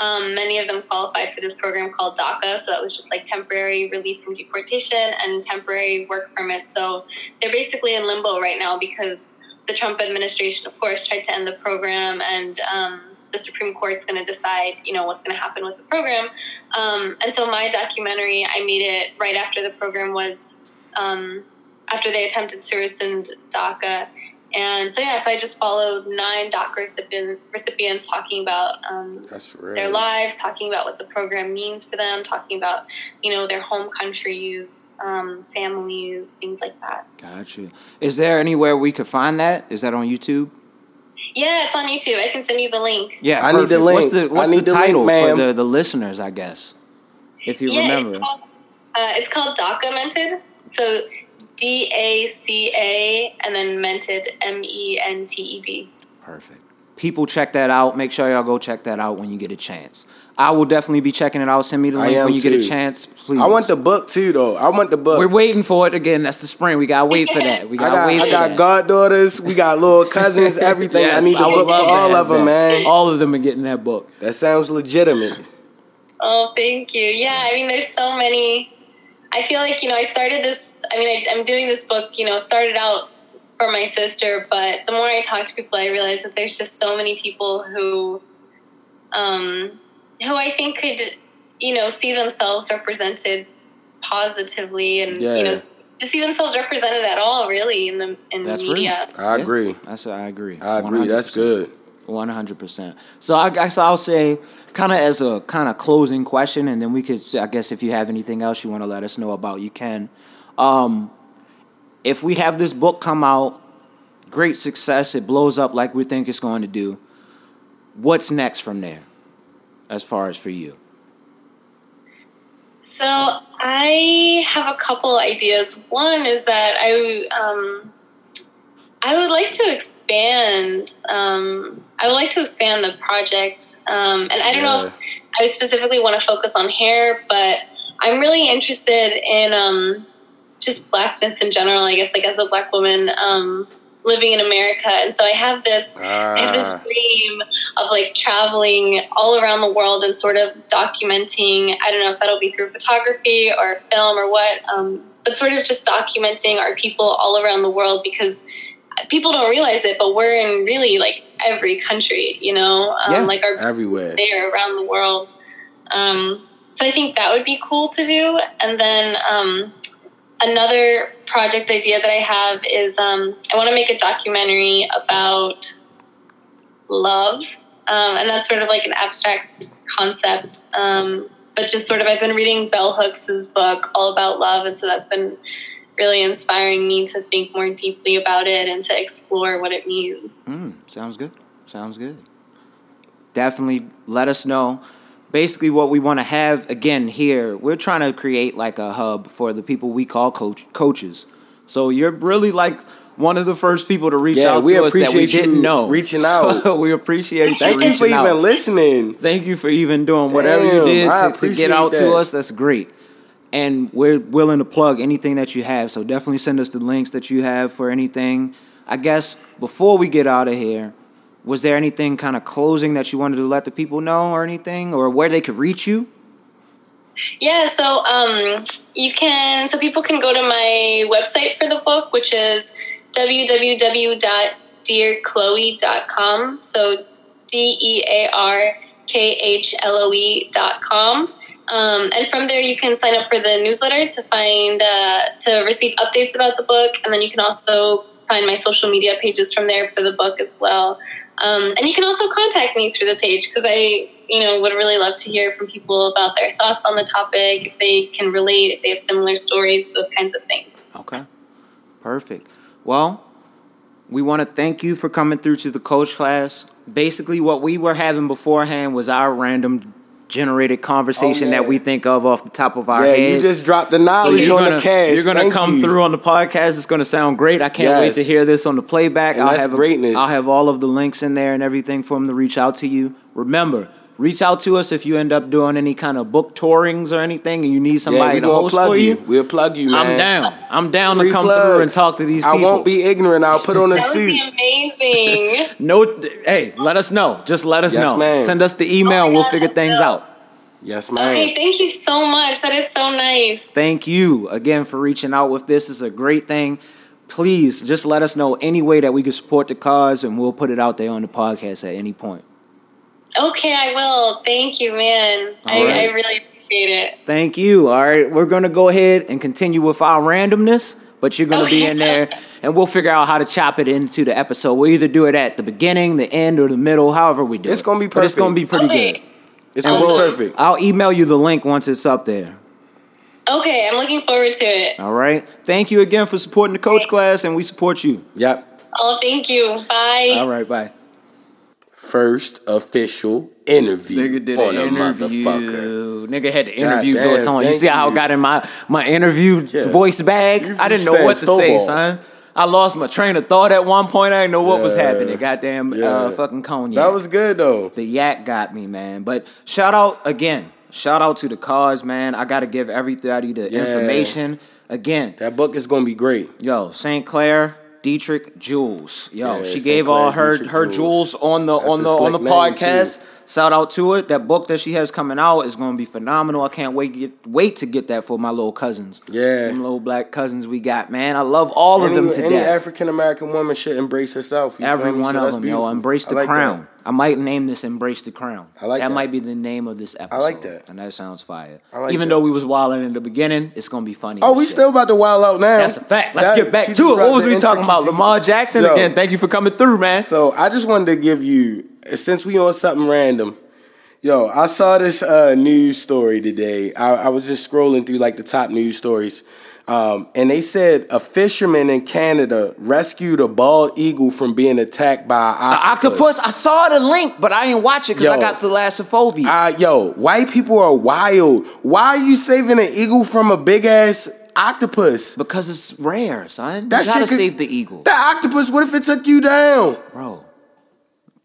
Um, many of them qualified for this program called DACA, so that was just like temporary relief from deportation and temporary work permits. So they're basically in limbo right now because the Trump administration, of course, tried to end the program, and um, the Supreme Court's going to decide, you know, what's going to happen with the program. Um, and so my documentary, I made it right after the program was, um, after they attempted to rescind DACA. And so, yeah, so I just followed nine DACA recipient, recipients talking about um, That's real. their lives, talking about what the program means for them, talking about, you know, their home countries, um, families, things like that. Gotcha. Is there anywhere we could find that? Is that on YouTube? Yeah, it's on YouTube. I can send you the link. Yeah, I need the perfect. What's link. the what's I need the the link, title ma'am. for the, the listeners? I guess if you yeah, remember. It's called, uh, it's called DACAmented. So D A C A and then mented M E N T E D. Perfect. People check that out. Make sure y'all go check that out when you get a chance. I will definitely be checking it out. Send me the link when you get a chance, please. I want the book too, though. I want the book. We're waiting for it again. That's the spring. We gotta wait for that. We *laughs* gotta got, wait I for got that. goddaughters. We got little *laughs* cousins. Everything. Yes, I need the would book for all of them, that. man. All of them are getting that book. That sounds legitimate. Oh, thank you. Yeah, I mean, there's so many. I feel like, you know, I started this, I mean, I, I'm doing this book, you know, started out for my sister, but the more I talk to people, I realize that there's just so many people who, um, who I think could, you know, see themselves represented positively and, you know, to see themselves represented at all, really, in the in That's the real. media. I agree. That's I agree. I agree. That's 100%. good. One hundred percent. So I guess I'll say, kind of as a kind of closing question, and then we could, I guess, if you have anything else you want to let us know about, you can. Um, if we have this book come out, great success, it blows up like we think it's going to do. What's next from there, as far as for you? So I have a couple ideas. One is that I um, I would like to expand. Um, I would like to expand the project, um, and I don't know if I specifically want to focus on hair, but I'm really interested in um, just blackness in general. I guess like as a black woman um, living in America, and so I have this I have this Ah, dream of like traveling all around the world and sort of documenting. I don't know if that'll be through photography or film or what, um, but sort of just documenting our people all around the world because people don't realize it, but we're in really like every country, you know, um, Yeah, like our everywhere. there around the world. Um, so I think that would be cool to do. And then um, another project idea that I have is um, I want to make a documentary about love. Um, and that's sort of like an abstract concept. Um, but just sort of, I've been reading Bell Hooks' book all about love. And so that's been really inspiring me to think more deeply about it and to explore what it means. Mm, sounds good. Sounds good. Definitely let us know. Basically, what we want to have again here, we're trying to create like a hub for the people we call coach coaches. So you're really like one of the first people to reach Yeah, out we to us that we appreciate you didn't know. reaching *laughs* So out. *laughs* we appreciate you. Thank you for reaching even listening. Thank you for even doing whatever you did to, to get out to us. That's great. And we're willing to plug anything that you have. So definitely send us the links that you have for anything. I guess before we get out of here, was there anything kind of closing that you wanted to let the people know or anything, or where they could reach you? Yeah, so um, you can, so people can go to my website for the book, which is www.dearkhloe.com. So D E A R K H L O E dot com. Um, and from there, you can sign up for the newsletter to find, uh, to receive updates about the book. And then you can also find my social media pages from there for the book as well. Um, and you can also contact me through the page because I, you know, would really love to hear from people about their thoughts on the topic, if they can relate, if they have similar stories, those kinds of things. Okay. Perfect. Well, we want to thank you for coming through to the coach class. Basically, what we were having beforehand was our random generated conversation Oh, that we think of off the top of our Yeah, heads. you just dropped the So knowledge you're on gonna, the cast. You're gonna Thank come you. through on the podcast. It's gonna sound great. I can't wait to hear this on the playback. And I'll have a- greatness. I'll have all of the links in there and everything for them to reach out to you. Remember, reach out to us if you end up doing any kind of book tourings or anything, and you need Yeah, somebody we to gonna host plug for you. you. We'll plug you, man. I'm down. I'm down Free to come plugs. through and talk to these I people. won't be ignorant. I'll put on a *laughs* That would be suit. amazing. *laughs* No, hey, let us know. Just let us Yes, know. ma'am. Send us the oh email. Oh and we'll gosh, figure things out. Yes, man. okay, thank you so much. That is so nice. Thank you again for reaching out with this. It's a great thing. Please just let us know any way that we can support the cause, and we'll put it out there on the podcast at any point. Okay, I will. Thank you, man. I, All right. I really appreciate it. Thank you. All right, we're gonna go ahead and continue with our randomness, but you're gonna be in there, and we'll figure out how to chop it into the episode. We'll either do it at the beginning, the end, or the middle. However we do It's it. gonna be But it's gonna be pretty Okay. good. It's And gonna be we'll- perfect. I'll email you the link once it's up there. Okay, I'm looking forward to it. All right. Thank you again for supporting the coach class, and we support you. Yep. Oh, thank you. Bye. All right. Bye. First official interview Nigga did on an a interview. motherfucker. Nigga had the interview damn, voice on. You see how I got in my my interview Yeah. voice bag? You- I didn't know what to say, son. I lost my train of thought at one point. I didn't know what was happening. Goddamn, uh, fucking cognac. That was good though. the yak got me, man. But shout out again. Shout out to the cause, man. I got to give everybody the Yeah. information again. That book is gonna be great. Yo, St. Clair Dietrich Jules. Yo, Yeah, she gave all her Dietrich her jewels on the That's on the on the podcast. Shout out to it. That book that she has coming out is going to be phenomenal. I can't wait get wait to get that for my little cousins. Yeah. Them little black cousins we got, man. I love all of them to any. African American woman should embrace herself. you Every one So of them, beautiful. yo. Embrace the like crown. that. I might name this "Embrace the Crown." I like that. That. might be the name of this episode. I like that. and that sounds fire. I like Even that. though we was wilding in the beginning, it's gonna be funny. Oh, we shit. still about to wild out now. That's a fact. Let's That- get back to it. What was we talking about? Lamar Jackson Yo. again. Thank you for coming through, man. So I just wanted to give you, since we on something random, yo, I saw this uh, news story today. I, I was just scrolling through like the top news stories, um, and they said a fisherman in Canada rescued a bald eagle from being attacked by an The octopus. octopus. I saw the link, but I didn't watch it because I got thalassophobia. Uh, yo, white people are wild. Why are you saving an eagle from a big ass octopus? because it's rare, son. That you gotta could- save the eagle, That octopus, what if it took you down? bro.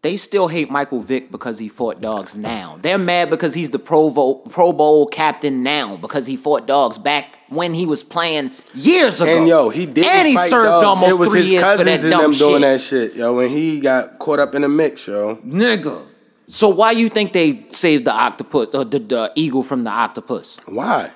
They still hate Michael Vick because he fought dogs now. They're mad because he's the Pro Bowl, Pro Bowl captain now because he fought dogs back when he was playing years ago. And yo, he did And he fight served dogs. almost It was three his years for cousins that and dumb them doing shit. that shit, yo. And he got caught up in the mix, yo. Nigga. So why you think they saved the octopus, uh, the, the eagle from the octopus? Why?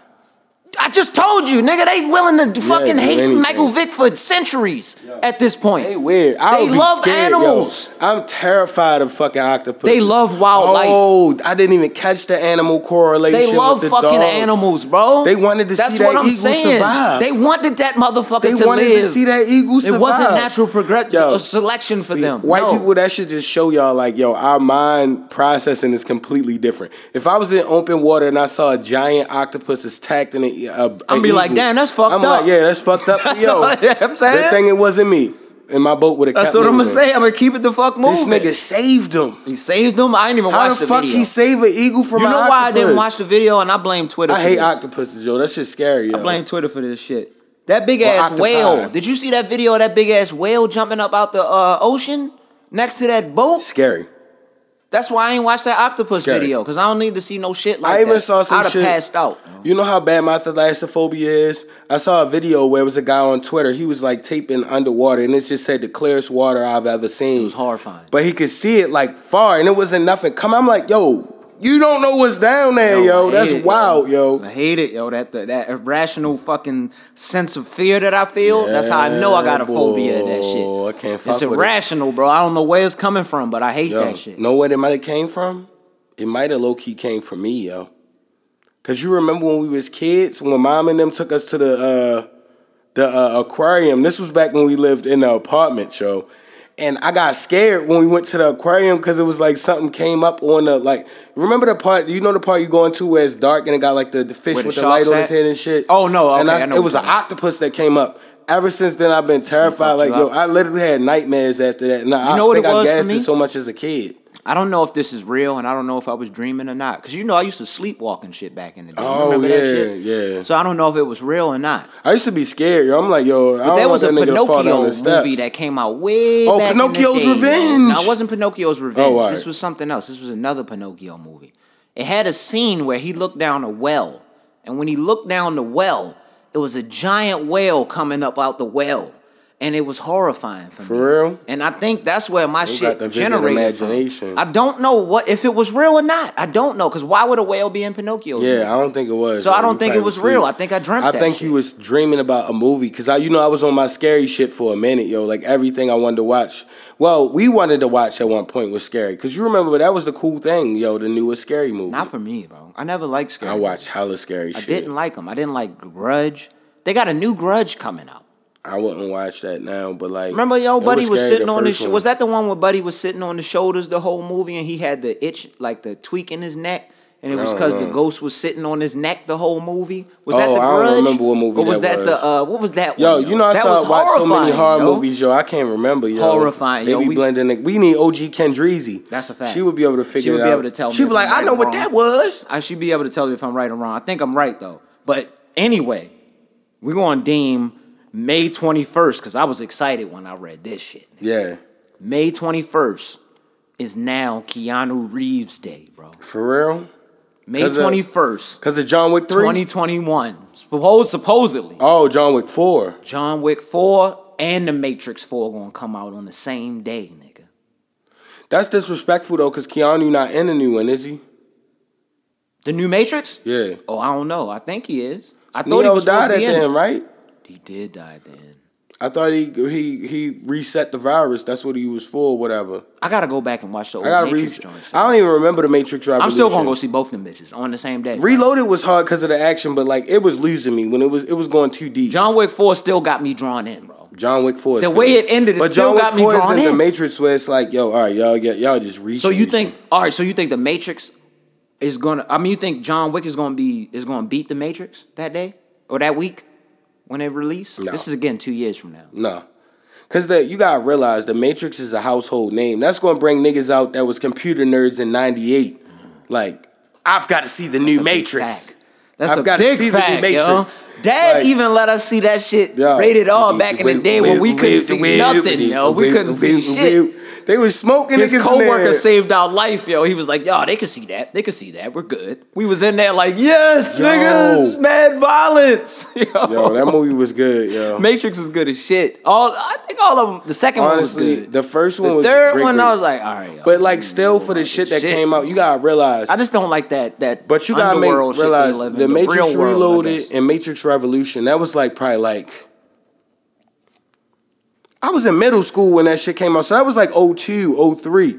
I just told you, nigga, they willing to fucking do hate anything. Michael Vick for centuries at this point. They weird. I They love scared, yo. animals. I'm terrified of fucking octopus. They love wildlife. Oh, I didn't even catch the animal correlation. They love the fucking dogs. animals, bro. They wanted to That's see what that I'm eagle saying. survive. They wanted that motherfucker They to wanted live. to see that eagle survive. It wasn't natural progress Yo, uh, selection for See, them. White No. people, that should just show y'all like, yo, our mind processing is completely different. If I was in open water and I saw a giant octopus attacked in a, a, I'm a be like, damn, that's fucked I'm up. like, yeah, that's fucked up *laughs* yo. I'm saying. Good thing it wasn't me. And my boat would have That's what I'm gonna say. I'm gonna keep it the fuck moving. This nigga saved him. he saved them. I didn't even How watch the, the, fuck video. he save an eagle from you know octopus? why I didn't watch the video? And I blame Twitter. I hate this. octopuses, yo. That shit's scary, yo. I blame Twitter for this shit. That big ass octopi. whale. Did you see that video of that big ass whale jumping up out the uh, ocean next to that boat? Scary. That's why I ain't watched that octopus Scary. video because I don't need to see no shit like that. I even that. saw some I'd have shit- passed out. You know how bad my thalassophobia is? I saw a video where it was a guy on Twitter. He was like taping underwater, and it just said the clearest water I've ever seen. It was horrifying. But he could see it like far, and it wasn't nothing. Come, I'm like, yo, you don't know what's down there, yo. I That's it, wild, yo. I hate it, yo. That that, that irrational fucking sense of fear that I feel. that's how I know I got a Yeah, phobia of that shit. I can't It's with it. irrational, bro. I don't know where it's coming from, but I hate Yo, that shit. know where it might have came from? It might have low key came from me, yo. Cause you remember when we was kids, when mom and them took us to the uh, the uh, aquarium. This was back when we lived in the apartment, yo. And I got scared when we went to the aquarium because it was like something came up on the like. Remember the part? You know the part you go into where it's dark and it got like the, the fish Where the with the light sharks on his at? head and shit. Oh, no, and okay, I, I know it what was you're an octopus that came up. Ever since then, I've been terrified. Like yo. I literally had nightmares after that. And I, know what think it I was for gassed me? it so much as a kid. I don't know if this is real, and I don't know if I was dreaming or not. Cause you know I used to sleepwalk and shit back in the day. Oh Remember yeah, that shit? yeah. So I don't know if it was real or not. I used to be scared, yo. I'm like, yo, I don't there was a that nigga to fall down Pinocchio steps. movie that came out way Oh, back in the Pinocchio's day. Revenge. No, it wasn't Pinocchio's oh, Revenge. Oh, all This was something else. This was another Pinocchio movie. It had a scene where he looked down a well, and when he looked down the well, it was a giant whale coming up out the well, and it was horrifying for, me. For real? And I think that's where my You shit got generated from. I don't know what if it was real or not. I don't know because why would a whale be in Pinocchio? Yeah, I don't think it was. So. I don't You think it was real. I think I dreamt I think shit. you was dreaming about a movie because I, you know, I was on my scary shit for a minute, yo. Like everything I wanted to watch. Well, we wanted to watch at one point was scary because you remember that was the cool thing, yo. The newest scary movie. Not for me, bro. I never liked scary. I watched hella scary I shit. didn't like them. I didn't like Grudge. They got a new Grudge coming out. I wouldn't watch that now, but like, Remember, yo, Buddy was, scary, sitting the on the. Sh- one. was that the one where Buddy was sitting on the shoulders the whole movie and he had the itch, like the tweak in his neck, and it was because the ghost was sitting on his neck the whole movie. Was Oh, that the Grudge? I don't remember what movie Or was that that, the was. uh? What was that? Yo, one, you know I that saw watch so many horror yo. movies, yo. I can't remember, yo. Horrifying, They yo. be We- blending it. We need OG Kendreezy. That's a fact. She would be able to figure out. She would be out. able to tell me She'd be like, I'm I right know what wrong." that was. I should be able to tell you if I'm right or wrong. I think I'm right though. But anyway, we're gonna deem May 21st because I was excited when I read this shit. Yeah, May 21st is now Keanu Reeves Day, bro. for real. May 'Cause of- 21st, Cause of John Wick three. 2021. Suppose, supposedly, Oh, John Wick four. John Wick 4 and The Matrix 4 gonna come out on the same day, nigga. That's disrespectful though, cause Keanu not in the new one, is he? The new Matrix? Yeah. Oh, I don't know. I think he is. I thought he was died at the end, right? He did die at the end. I thought he he he reset the virus. That's what he was for, whatever. I gotta go back and watch the old I gotta. Matrix joints. I don't even remember the Matrix I'm still gonna go see both them bitches on the same day. Reloaded was hard because of the action, but like it was losing me when it was it was going too deep. John Wick 4 still got me drawn in, bro. John Wick Four. The way it ended, it but still John Wick got Four is drawn in the. Matrix where it's like, yo, all right, y'all get y'all just reach. So you think, all right? So you think the Matrix is gonna? I mean, you think John Wick is gonna be is gonna beat the Matrix that day or that week when they release? No. This is again two years from now. no? Because the you gotta realize the Matrix is a household name. That's gonna bring niggas out that was computer nerds in '98. Like, I've got to see the new That's Matrix. That's I've a gotta big see the new fact, Matrix. yo. Dad Like- even let us see that shit Yo, rated R back in the day when we couldn't see nothing, yo. We couldn't see shit. They was smoking His coworker saved our life, yo. He was like, "Yo, they could see that. They could see that. We're good." We was in there like, "Yes, Yo. niggas, mad violence." *laughs* Yo, Yo, that movie was good, yo. Matrix was good as shit. All I think all of them. The second Honestly, one was good. the first one The was third great, one, great. I was like, all right. yo, But like, still for the shit that came out, you gotta realize. I just don't like that. That But you gotta make shit realize in, the Matrix world, Reloaded and Matrix Revolution. That was like probably like. I was in middle school when that shit came out, so that was like 02, 03.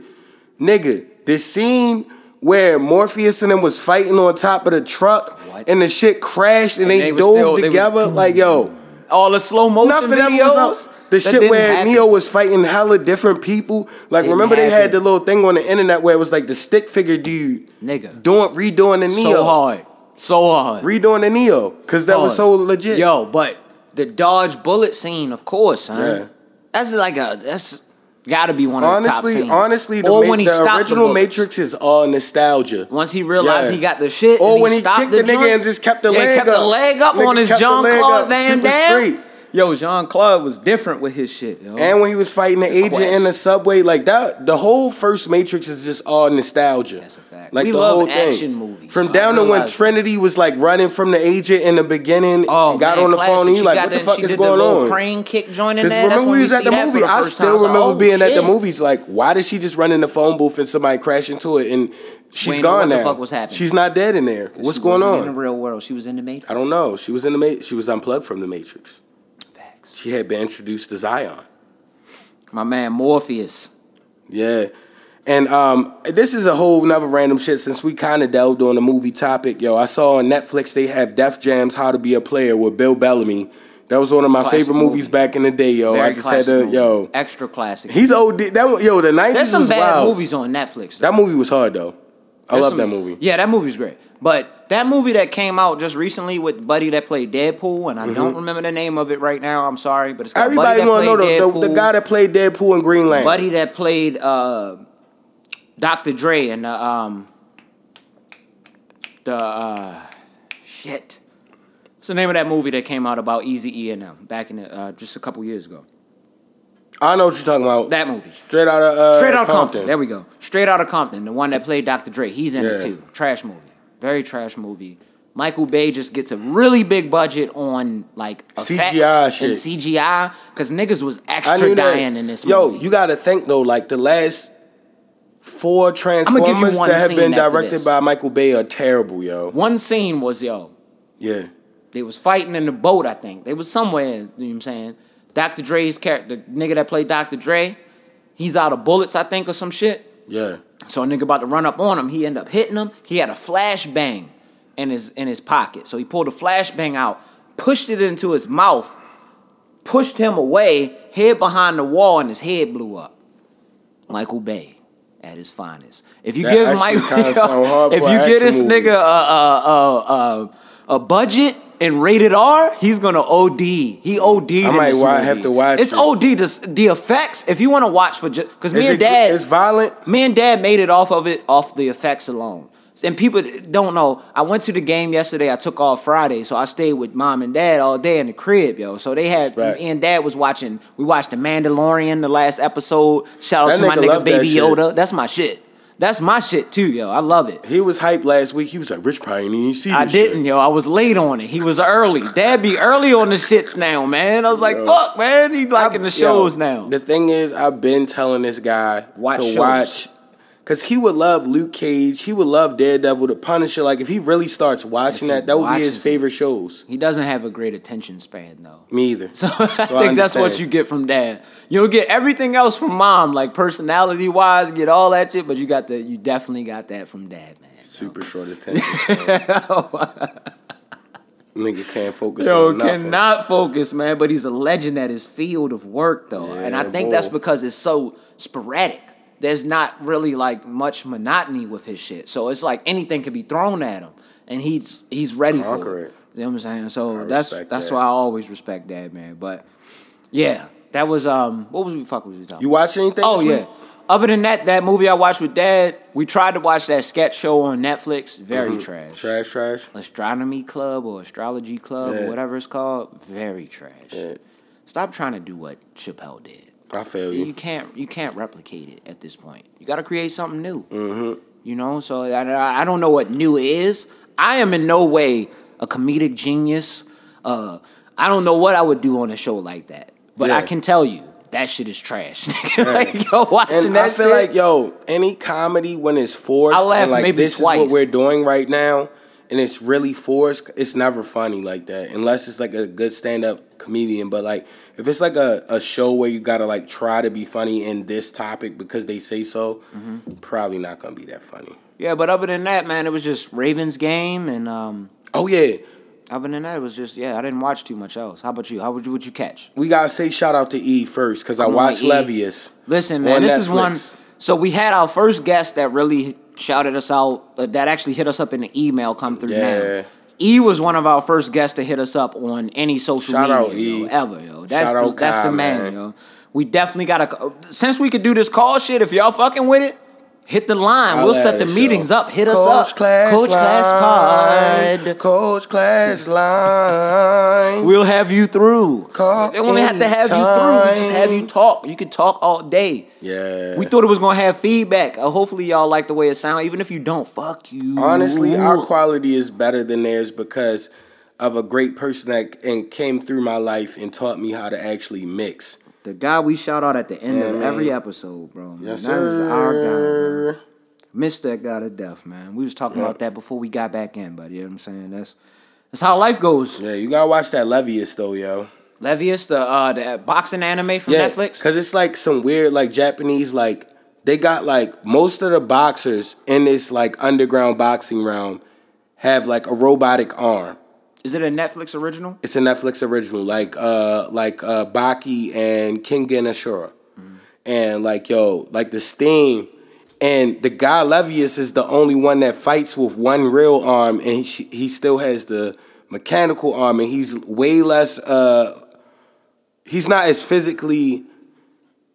Nigga, this scene where Morpheus and them was fighting on top of the truck What? and the shit crashed and, they, they dove still- they was- together, like yo, all the slow motion nothing videos. ever was. The that shit where happen. Neo was fighting hella different people. Like Didn't remember they had the little thing on the internet where it was like the stick figure dude nigga, doing redoing the Neo. so hard, so hard. redoing the Neo because that was so legit. Yo, but the dodge bullet scene, of course, huh? Yeah. That's like a that's got to be one of honestly, the top scenes. honestly, the, or ma- when he the original the. Matrix is all nostalgia. Once he realized Yeah. he got the shit, Or when he stopped kicked the nigga and just kept the yeah, leg kept up. the leg up Nigga on his Jean Claude Van Damme. Yo, Jean Claude was different with his shit. Yo. And when he was fighting the, agent quest. in the subway, like that, the whole first Matrix is just all nostalgia. That's a fact. Like We the love whole thing. action movies, From down to when Trinity was like running from the agent in the beginning, Oh, and got man, on the classic. phone, and he like, what the the- fuck is going on? crane kick joining in Because there. That's remember when we was at the that movie. the I still time. I was like, remember oh, being at the movies. Like, why did she just run in the phone booth and somebody crash into it and she's know gone what the now? fuck was happening. She's not dead in there. What's going wasn't In the real world, she was in the Matrix. I don't know. She was in the ma- She was unplugged from the Matrix. She had been introduced to Zion. My man Morpheus. Yeah. And um, this is a whole nother random shit since we kind of delved on the movie topic. Yo, I saw on Netflix they have Def Jam's How to Be a Player with Bill Bellamy. That was one of my Classic favorite movies movie. back in the day, yo. Very I just had to, movie. yo. Extra classic. He's old. That yo, the nineties There's some bad wild. movies on Netflix. though. That movie was hard though. I love that movie. Yeah, that movie's great. But that movie that came out just recently with Buddy that played Deadpool, and I don't remember the name of it right now. I'm sorry, but it's Mm-hmm. Everybody to know the, the, the guy that played Deadpool in Green Lantern. Buddy that played uh, Dr. Dre and the um, the uh, shit. What's the name of that movie that came out about Eazy E and them back in the, uh, just a couple years ago? I know what you're talking about. That movie. Straight out of uh, Straight out of Compton. Compton. There we go. Straight out of Compton. The one that played Dr. Dre. He's in it too. Trash movie. Very trash movie. Michael Bay just gets a really big budget on like CGI shit. and CGI because niggas was extra knew that. dying in this Yo, movie. you got to think though. Like the last four Transformers that have been directed by Michael Bay are terrible, yo. one scene was yo. Yeah. They was fighting in the boat. I think they was somewhere. You know what I'm saying? Dr. Dre's character, the nigga that played Dr. Dre, he's out of bullets. I think or some shit. Yeah. So a nigga about to run up on him. He end up hitting him. He had a flashbang in his in his pocket. So he pulled a flashbang out, pushed it into his mouth, pushed him away, head behind the wall, and his head blew up. Michael Bay at his finest. If you That give Michael, *laughs* if you get this movie. nigga a a, a, a, a budget and rated R, he's gonna OD. He OD. I might have to watch It's it. OD. The, the effects. If you want to watch for just because me Is and it- Dad, It's violent. me and dad made it off of it off the effects alone and people don't know i went to the game yesterday i took off friday so i stayed with mom and dad all day in the crib yo so they had and dad was watching we watched the mandalorian the last episode shout out That to my nigga nigga love that baby shit. yoda that's my shit that's my shit too yo i love it He was hyped last week. He was like, Rich probably didn't even see this I didn't, shit. yo. I was late on it. He was early. Dad be early on the shits now, man. I was like, Yo. fuck, man. He liking the shows now. The thing is, I've been telling this guy Watch to shows. watch. Cause he would love Luke Cage, he would love Daredevil, The Punisher. Like if he really starts watching that, that would be his favorite shows. He doesn't have a great attention span, though. Me either. So *laughs* I So think that's what you get from dad. You'll get everything else from mom, like personality wise, get all that shit, but you got the you definitely got that from dad, man. Super short attention. span. *laughs* Nigga can't focus Yo, on nothing. cannot focus, man. But he's a legend at his field of work, though, and I think boy. that's because it's so sporadic. There's not really like much monotony with his shit, so it's like anything could be thrown at him, and he's he's ready Conquer for it. it. You know what I'm saying? So I that's that's that. why I always respect dad, man. But yeah, that was um, what was we fuck was we talking? You watch anything? Oh yeah. week? Other than that, that movie I watched with Dad, we tried to watch that sketch show on Netflix. Very Mm-hmm. trash. Trash, trash. Astronomy Club or Astrology Club Yeah. or whatever it's called. Very trash. Yeah. Stop trying to do what Chappelle did. I feel You you. can't you can't replicate it at this point. You got to create something new. Mm-hmm. You know, so I, I don't know what new is. I am in no way a comedic genius. Uh, I don't know what I would do on a show like that, but I can tell you that shit is trash. *laughs* like yo, watching And that I feel shit, like yo, any comedy when it's forced, I laugh like maybe this is what we're doing right now, and it's really forced. It's never funny like that unless it's like a good stand up comedian. But like if it's like a, a show where you gotta like try to be funny in this topic because they say so, Mm-hmm. probably not gonna be that funny. yeah, but other than that, man, it was just Ravens game, and um, Oh yeah, other than that, it was just yeah, I didn't watch too much else. How about you? How would you would you catch? we gotta say shout out to E first because I watched E. Levius. Listen, man, this is one. So we had our first guest that really shouted us out. Uh, that actually hit us up in the email come through Yeah. now. E was one of our first guests to hit us up on any social Shout media out, E. yo, ever, yo. That's Shout the, that's the man, man. yo. We definitely gotta since we could do this call shit. If y'all fucking with it, hit the line. I'll we'll set the meetings up. Hit us up. Class Coach Class Line. Pod. Coach Class Line. We'll have you through. Call they don't have to have you through. We just have you talk. You can talk all day. Yeah. We thought it was gonna have feedback. Uh, hopefully y'all like the way it sounds. Even if you don't, fuck you. Honestly, our quality is better than theirs because of a great person that and came through my life and taught me how to actually mix. The guy we shout out at the end Yeah, of man. every episode, bro. Yes, that is our guy. sir. Missed that guy to death, man. We was talking about that before we got back in, but you know what I'm saying? That's that's how life goes. Yeah, you gotta watch that Levius though, yo. Levius, the uh the boxing anime from Yeah, Netflix. because it's like some weird like Japanese like they got like most of the boxers in this like underground boxing realm have like a robotic arm. Is it a Netflix original? It's a Netflix original, like uh like uh Baki and Kengan Ashura. And like yo, like the Steam and the guy Levius is the only one that fights with one real arm and he, he still has the mechanical arm and he's way less uh he's not as physically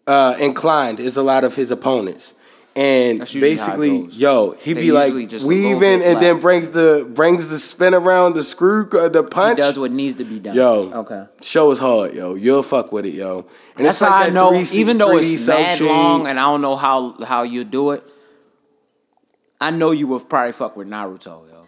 uh inclined as a lot of his opponents. And That's usually how it basically, yo, he be like weaving and then brings the brings the spin around the screw uh, the He punch. does what needs to be done. Yo, Okay. show is hard, yo. You'll fuck with it, yo. And That's how I that know, 3C even though 3D it's mad shade. long and I don't know how how you do it, I know you would probably fuck with Naruto, yo.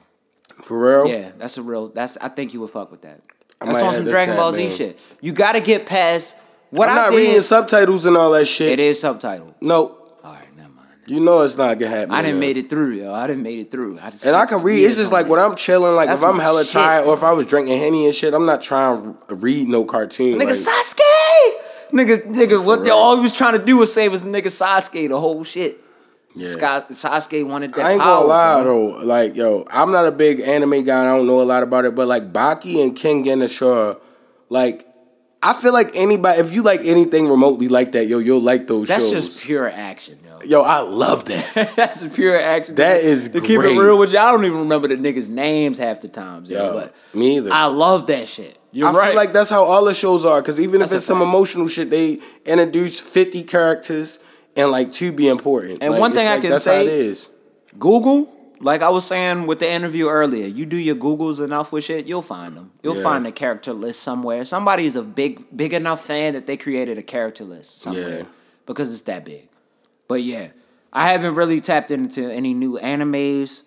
for real. Yeah, that's a real. That's I think you would fuck with that. I That's on some Dragon Ball Z shit. You got to get past what I'm I not did. reading subtitles and all that shit. it is subtitled. No, All right, never mind. You know it's not gonna happen. I didn't made it through, yo. I didn't made it through. I And I can read. It's just like when I'm chilling, like That's if I'm hella shit, tired, or if. I was drinking henny and shit, I'm not trying to read no cartoon. nigga like, Sasuke. Nigga, nigga, what they all he was trying to do was save his nigga Sasuke the whole shit. Yeah. Sasuke wanted that I ain't gonna lie bro. though, like yo, I'm not a big anime guy. and I don't know a lot about it, but like Baki and Kengan Ashura, like I feel like anybody, if you like anything remotely like that, yo, you'll like those That's shows. just pure action, yo. yo, I love that. *laughs* That's pure action. That is to keep it real with you. I don't even remember the niggas' names half the times, yo. Yo, but me either. I love that shit. You're I right. feel like that's how all the shows are. Because even That's if it's some fact. emotional shit, they introduce 50 characters and like two be important. And Like, one thing I like, can that's say- how it is. Google, like I was saying with the interview earlier, you do your Googles enough with shit, you'll find them. You'll Yeah. find a character list somewhere. Somebody's a big, big enough fan that they created a character list somewhere Yeah. because it's that big. But yeah, I haven't really tapped into any new animes.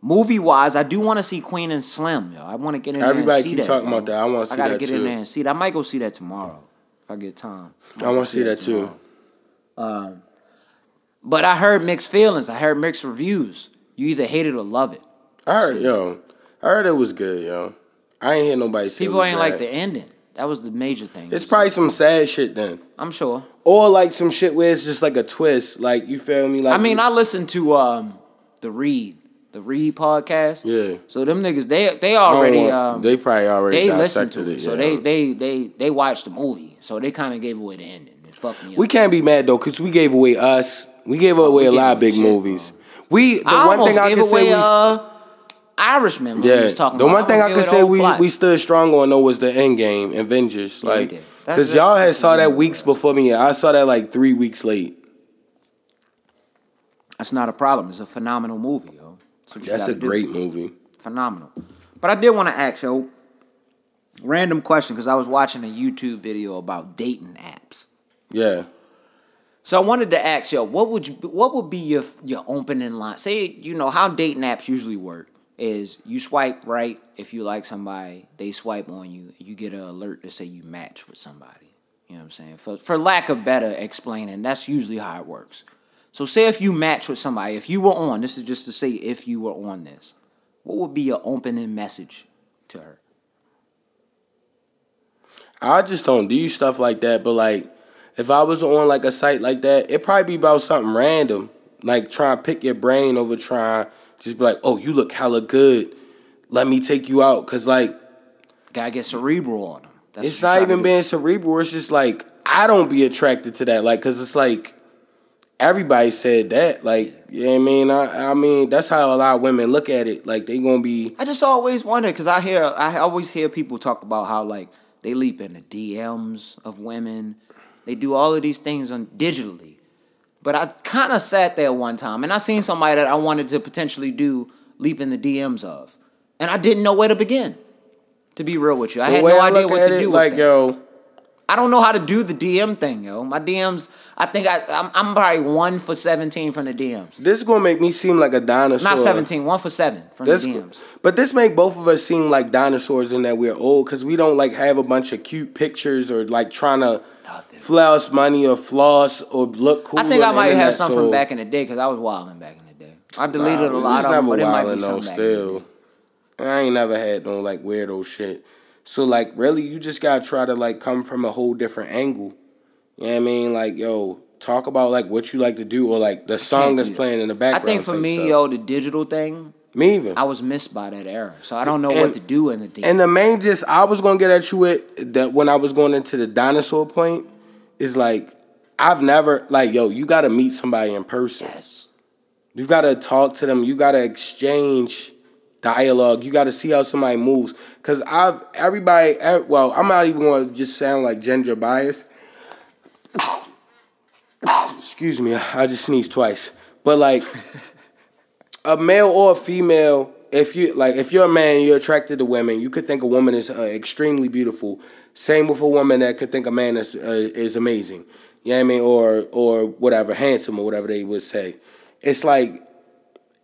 Movie wise, I do want to see Queen and Slim. Yo, I want to get in Everybody there and see keep that. talking about that. I wanna see that I gotta that get too. in there and see that. I might go see that tomorrow if I get time. I want to see that too. tomorrow. But I heard mixed feelings. I heard mixed reviews. You either hate it or love it. I heard, yo, I heard it was good, yo. I ain't hear nobody say it People was ain't bad. like the ending. That was the major thing. It's probably some sad shit then. I'm sure. Or like some shit where it's just like a twist. Like, you feel me? Like I mean, I listened to um the Read, the Read podcast. Yeah. So them niggas, they they already want- um, they probably already they listened to it. So yeah. they they they they watched the movie. So they kind of gave away the ending. It fucked me up. We can't be mad though, cause we gave away us. We gave away a gave lot of big shit, movies. We the I one thing I can away say we uh, Irishman. We yeah. The one thing I can say we plot. we stood strong on though was the end game, Avengers. Yeah, Like, cause y'all had saw that weeks before me. I saw that like three weeks late. That's not a problem. It's a phenomenal movie, yo. you That's a do. great movie. phenomenal. But I did want to ask yo, random question because I was watching a YouTube video about dating apps. Yeah. So I wanted to ask yo, what would you, what would be your your opening line? Say you know how dating apps usually work is you swipe right if you like somebody, they swipe on you, you get an alert to say you match with somebody. You know what I'm saying? For for lack of better explaining, that's usually how it works. So say if you match with somebody, if you were on, this is just to say if you were on this, what would be your opening message to her? I just don't do stuff like that, but like if I was on like a site like that, it'd probably be about something random. Like try and pick your brain over trying just be like, oh, you look hella good. Let me take you out. Cause like Gotta get cerebral on them. That's it's not even trying to do. being cerebral. It's just like I don't be attracted to that. Like, cause it's like everybody said that. Like, you know what I mean? I, I mean, that's how a lot of women look at it. Like, they gonna be I just always wonder because I hear I always hear people talk about how like they leap in the DMs of women, they do all of these things on digitally. But I kind of sat there one time and I seen somebody that I wanted to potentially do leap in the DMs of, and I didn't know where to begin. To be real with you, I had no I idea what to it, do. like yo, I don't know how to do the DM thing, yo. My DMs, I think I, I'm, I'm probably one for 17 from the DMs. this is gonna make me seem like a dinosaur. Not 17, one for seven from This, the DMs. but this make both of us seem like dinosaurs in that we're old because we don't like have a bunch of cute pictures or like trying to Nothing. floss money or floss or look cool. I think I might have some so- from back in the day because I was wilding back in the day. I deleted Nah, a lot of them, but it might be some though, back in the day. still. I ain't never had no like weirdo shit. So like really you just gotta try to like come from a whole different angle. You know what I mean? Like, yo, talk about like what you like to do or like the song that's playing in the background. I think for me, stuff. yo, the digital thing, Me even. I was missed by that era. So I don't know And- what to do in the DMs. And the main just I was gonna get at you with that when I was going into the dinosaur point is like I've never like yo, you gotta meet somebody in person. yes. You gotta talk to them. You gotta exchange dialogue. You gotta see how somebody moves. Cause I've everybody. Well, I'm not even gonna just sound like gender biased. *coughs* Excuse me. I just sneezed twice. But like a male or a female, if you like, if you're a man, you're attracted to women. You could think a woman is uh, extremely beautiful. Same with a woman that could think a man is uh, is amazing. You know what I mean, or or whatever, handsome or whatever they would say. It's like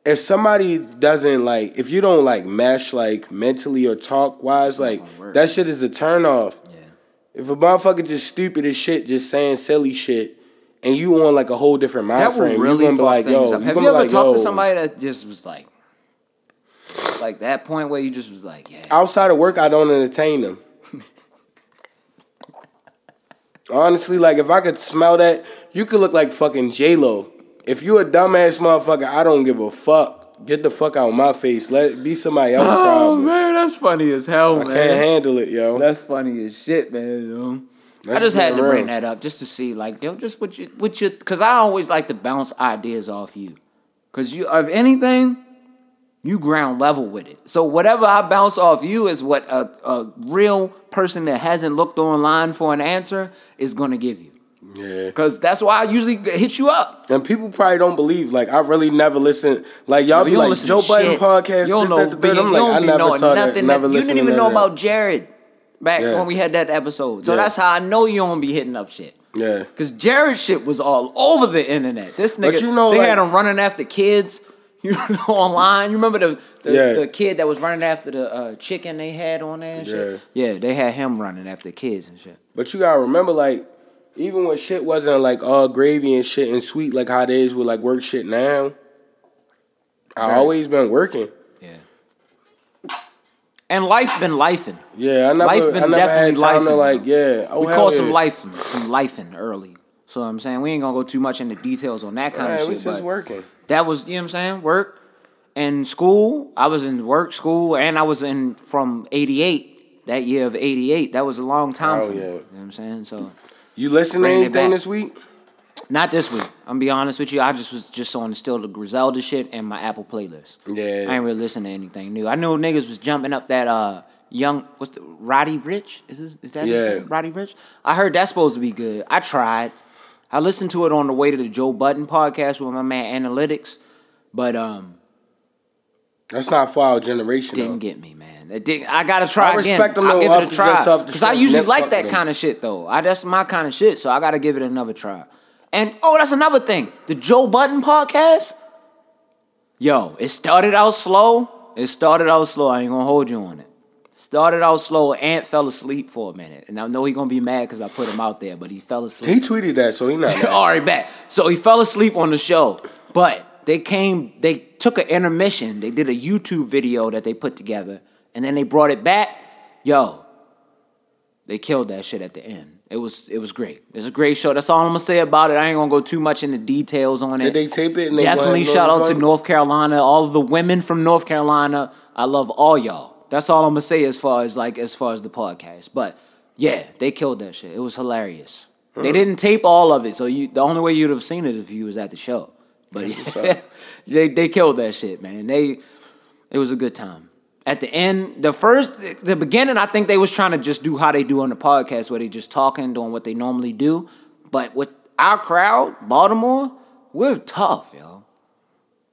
if somebody doesn't like, if you don't like mesh like mentally or talk wise, like that shit is a turn off. Yeah. If a motherfucker just stupid as shit, just saying silly shit, and you on like a whole different mind That frame, really you gonna be like, yo, up. Have you ever like, talked to somebody that just was like, like that point where you just was like, yeah, outside of work, I don't entertain them. Honestly, like if I could smell that, you could look like fucking J Lo. If you a dumbass motherfucker, I don't give a fuck. Get the fuck out of my face. Let be somebody else's oh problem. Oh man, that's funny as hell, I man. can't handle it, yo. That's funny as shit, man. Yo. I just had to bring that up just to see, like, yo, just what you, what you, because I always like to bounce ideas off you, because you, of anything, you ground level with it. So whatever I bounce off you is what a, a real person that hasn't looked online for an answer is gonna give you, Yeah. because that's why I usually hit you up. And people probably don't believe. Like I really never listen. Like y'all Yo, be like Joe to Budden podcast. You don't This, know, that, you I'm like I never saw that. Never You listened didn't even to know about Jared back Yeah. when we had that episode. So Yeah. that's how I know you don't be hitting up shit. Yeah. Cause Jared shit was all over the internet. This But nigga, you know, they like- had him running after kids. *laughs* You know, online. You remember the the, Yeah. the kid that was running after the uh, chicken they had on there and shit. Yeah, they had him running after kids and shit. But you gotta remember, like, even when shit wasn't like all gravy and shit and sweet like how it is with like work shit now, I Right. always been working. Yeah. And life been lifing. Yeah, I never, Life been I never had time to lifing, like, yeah. Oh, we call yeah. some life some lifing early. So I'm saying we ain't gonna go too much into details on that kind Man, of we shit. just but working. that was you know what I'm saying work and school. I was in work, school, and I was in from '88. That year of '88, that was a long time Oh, for me. yeah. You know what I'm saying? So You listen to anything this week? Not this week. I'm gonna be honest with you. I just was just on still the Griselda shit and my Apple playlist. Yeah. I ain't really listening to anything new. I knew niggas was jumping up that uh young what's the Roddy Ricch? Is this, is that Yeah. Roddy Ricch? I heard that's supposed to be good. I tried. I listened to it on the way to the Joe Budden podcast with my man Analytics, but um That's not for our generation. didn't though. get me, man. It didn't, I gotta try I again. respect I'll though, give it a try because I usually like that them. kind of shit though. I that's my kind of shit, so I gotta give it another try. And oh, that's another thing. The Joe Budden podcast. Yo, it started out slow. It started out slow. I ain't gonna hold you on it. Started out slow. Ant fell asleep for a minute, and I know he gonna be mad because I put him out there, but he fell asleep. He tweeted that, so he not. *laughs* mad. All right, back. So he fell asleep on the show, but they came. They took an intermission. They did a YouTube video that they put together, and then they brought it back. Yo, they killed that shit at the end. It was it was great. It's a great show. That's all I'm gonna say about it. I ain't gonna go too much into details on it. Did they tape it? And they Definitely go ahead and shout out to? North Carolina, all of the women from North Carolina. I love all y'all. That's all I'm gonna say as far as like as far as the podcast. But yeah, they killed that shit. It was hilarious. They didn't tape all of it, so you the only way you'd have seen it is if you was at the show. But *laughs* up. they they killed that shit, man. They it was a good time. At the end, the first, the beginning, I think they was trying to just do how they do on the podcast, where they just talking, doing what they normally do. But with our crowd, Baltimore, we're tough, yo.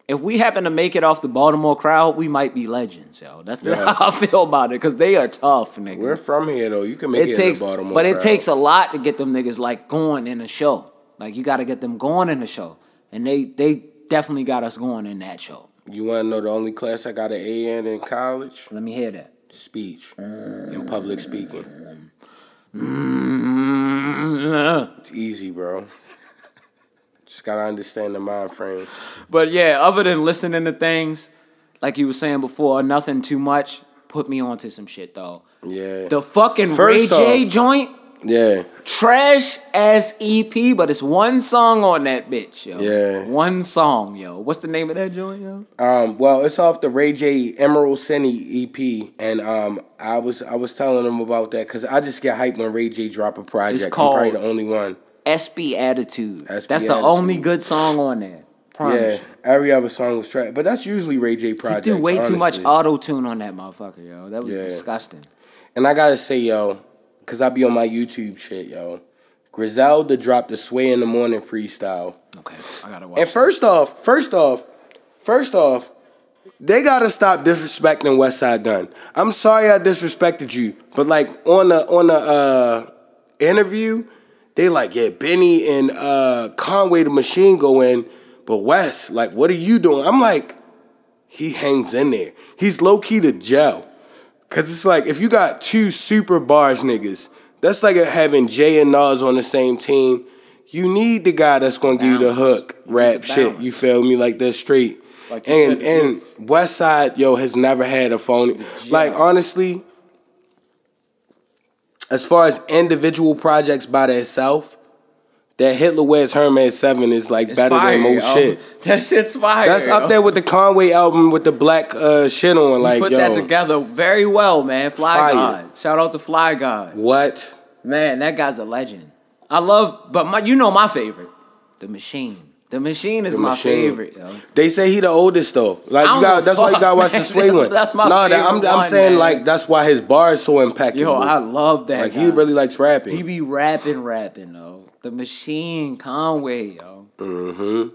If we happen to make it off the Baltimore crowd, we might be legends, yo. That's Yeah. how I feel about it, because they are tough, nigga. We're from here though. You can make it, it takes, in the Baltimore. but it crowd. takes a lot to get them niggas like going in a show. Like you got to get them going in a show, and they they definitely got us going in that show. You want to know the only class I got an A in in college? Let me hear that. Speech and public speaking. Mm, It's easy, bro. Just gotta understand the mind frame. But yeah, other than listening to things, like you were saying before, nothing too much. Put me onto some shit though. Yeah. The fucking First Ray J joint, yeah. trash as EP, but it's one song on that bitch, yo. Yeah. One song, yo. What's the name of that joint, yo? Um, well, it's off the Ray J Emerald City EP, and um, I was I was telling them about that because I just get hyped when Ray J drop a project. It's I'm probably the only one. SB Attitude. SB That's the only good song on there. Yeah, Promise. every other song was trash, but that's usually Ray J He projects. threw way too much auto tune on that motherfucker, yo. That was Yeah. disgusting. And I gotta say, yo, cause I be on my YouTube shit, yo. Griselda dropped the Sway in the Morning freestyle. Okay, I gotta watch. And first off, first off, first off, they gotta stop disrespecting Westside Gunn. I'm sorry I disrespected you, but like on the on the uh, interview, they like yeah, Benny and uh, Conway the Machine go in, but West like, what are you doing? I'm like, he hangs in there. He's low key to gel, cause it's like if you got two super bars niggas, that's like having Jay and Nas on the same team. You need the guy that's gonna give you the hook, rap shit. You feel me? Like that straight. Like and and West Side, yo, has never had a phony. Like honestly, as far as individual projects by themselves, that Hitler Wears Hermes Seven is like It's better fire, than most yo. shit. *laughs* That shit's fire. That's yo. up there with the Conway album with the black uh, shit on. You Like put yo, that together very well, man. Fly Fire. God. Shout out to Fly God. what? Man, that guy's a legend. I love, but my, you know my favorite, the Machine. The Machine is The my Machine. favorite, yo. They say he the oldest though. Like you got that's why you gotta watch the. *laughs* Sway one. that's my no, that, I'm I'm one, saying man. like that's why his bar is so impeccable. Yo, I love that. like guy. he really likes rapping. he be rapping, rapping though. The Machine, Conway, yo. Mhm.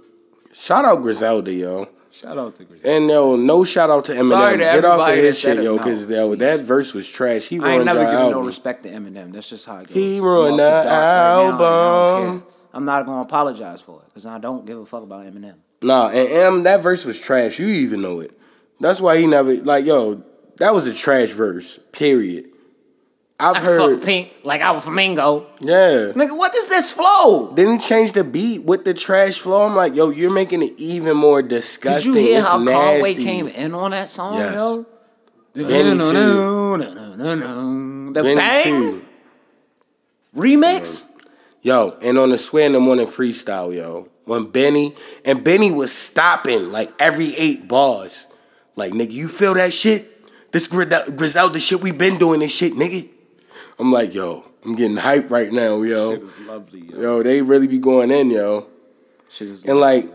Shout out Griselda, yo. Shout out to Griselda. And yo, no shout out to Eminem. Sorry to Get off of his shit, it, yo, because yo, that verse was trash. He ruined I ain't never given no album. respect to Eminem. That's just how. He ruined the dark right now, and I don't album. I'm not gonna apologize for it because I don't give a fuck about Eminem. Nah, and M, that verse was trash. You even know it. That's why he never like yo. That was a trash verse. Period. I've I heard. fuck pink like I was flamingo. Yeah. Nigga, what is this flow? Then he changed the beat with the trash flow. I'm like, yo, you're making it even more disgusting. Did disgusting. you hear It's how Conway came in on that song, Yes. yo? Benny too. The Benny bang too. remix. Mm-hmm. Yo, and on the Sway in the Morning freestyle, yo, when Benny and Benny was stopping like every eight bars, like nigga, you feel that shit? This Grisel- Griselda shit we been doing this shit, nigga. I'm like, yo, I'm getting hyped right now, yo. Lovely, yo. Yo, they really be going in, yo. And lovely. like,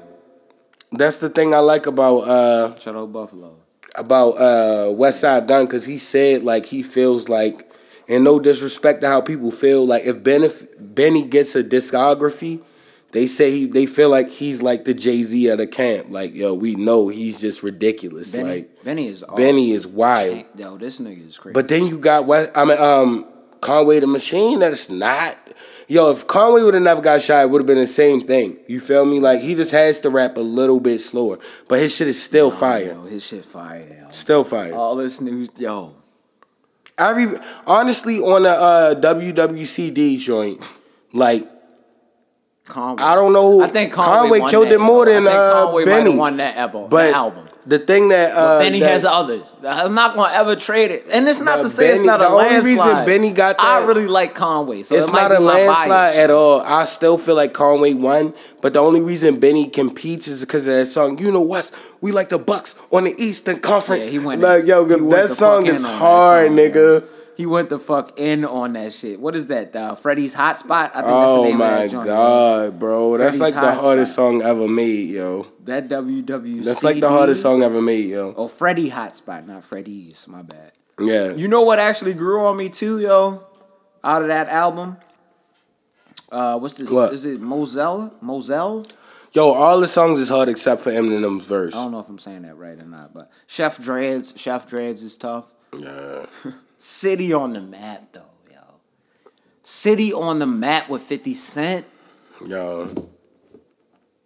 that's the thing I like about uh shout out Buffalo. about uh West Side Gun because he said like he feels like, and no disrespect to how people feel, like if Ben if Benny gets a discography, they say he they feel like he's like the Jay Z of the camp. Like yo, we know he's just ridiculous. Benny, Like Benny is awesome. Benny is wild. Yo, this nigga is crazy. But then you got what I mean um Conway the Machine. That's not. Yo, if Conway would have never got shot, it would have been the same thing. You feel me? Like he just has to rap a little bit slower, but his shit is still fire. Yo, his shit fire. Yo. Still fire. All this news, yo. I re- honestly on the uh, WWCD joint, like Conway. I don't know. I think Conway, Conway killed that, it more than I think uh, Conway Benny. won that album. But that album. The thing that uh, Benny that- has others. I'm not gonna ever trade it, and it's not to say it's not a the only reason. Benny got I really like Conway, so it's it not a landslide at all. I still feel like Conway won, but the only reason Benny competes is because of that song. You know what? we like the Bucks on the Eastern Conference. Yeah, he went. like yo, that song is that hard, song, nigga. He went the fuck in on that shit. What is that? Uh, Freddy's Hotspot. I think Oh that's the name my of that joint. god, bro, that's like the Hot hardest Spot. song ever made, yo. That WWC. That's like the hardest song ever made, yo. Oh, Freddy Hotspot, not Freddy's. My bad. Yeah. You know what actually grew on me too, yo? Out of that album, uh, what's this? What? Is it Moselle? Moselle? Yo, all the songs is hard except for Eminem's verse. I don't know if I'm saying that right or not, but Chef Dreds, Chef Dreds is tough. Yeah. *laughs* City on the map though, yo. City on the map with 50 Cent. Yo.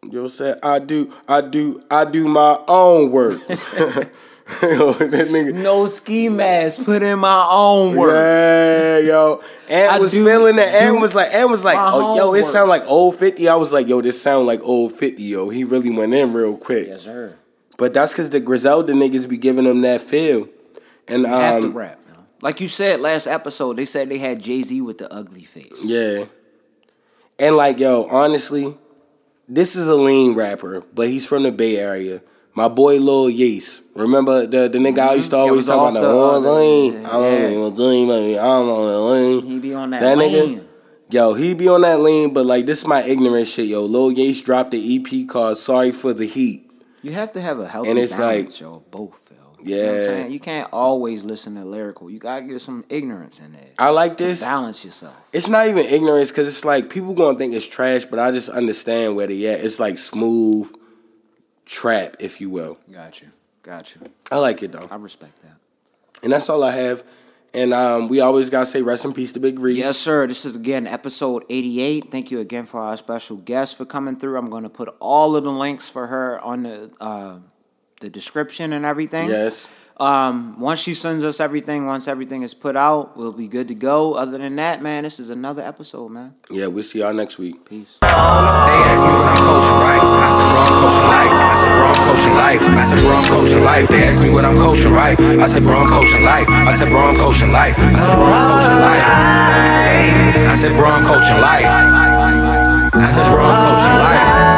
Yo said I do I do I do my own work. yo, *laughs* that nigga. No ski mask, put in my own work. Yeah, yo. And I was do- feeling it. And was like, and was like, oh, yo, it homework. sound like old fifty. I was like, yo, this sound like old fifty, yo. He really went in real quick. Yes, sir. But that's because the Griselda niggas be giving him that feel. And You have to um, rap. Like you said last episode, they said they had Jay Z with the ugly face. yeah. And like, yo, honestly, this is a lean rapper, but he's from the Bay Area. My boy Lil Yeast. Remember the the nigga I used to Mhm. Always talk about the the- lean. yeah. I don't know what lean. I don't know what lean. He be on that, That lane. nigga? Yo, he be on that lean, but like this is my ignorant shit, yo. Lil Yates dropped the EP called Sorry for the Heat. You have to have a healthy And it's balance, like- yo, both, yo. You know Yeah. you can't always listen to lyrical. You gotta get some ignorance in there. I like this. balance yourself. It's not even ignorance because it's like people gonna think it's trash, but I just understand where they at. It's like smooth trap, if you will. Got you. Got you. I like it though. I respect that. And that's all I have. And um, we always gotta say rest in peace to Big Reese. Yes, sir. This is again episode 88. Thank you again for our special guest for coming through. I'm going to put all of the links for her on the uh, the description and everything. Yes. Um, once she sends us everything, once everything is put out, we'll be good to go. Other than that, man, this is another episode, man. Yeah, we'll see y'all next week. Peace. They ask me what I'm coaching, right? I said, bro, I'm coaching life. I said, bro, I'm coaching life. I said, bro, I'm coaching life. They ask me what I'm coaching, right? I said, bro, I'm coaching life. I said, bro, I'm coaching life. I said, bro, I'm coaching life. I said, bro, I'm coaching life.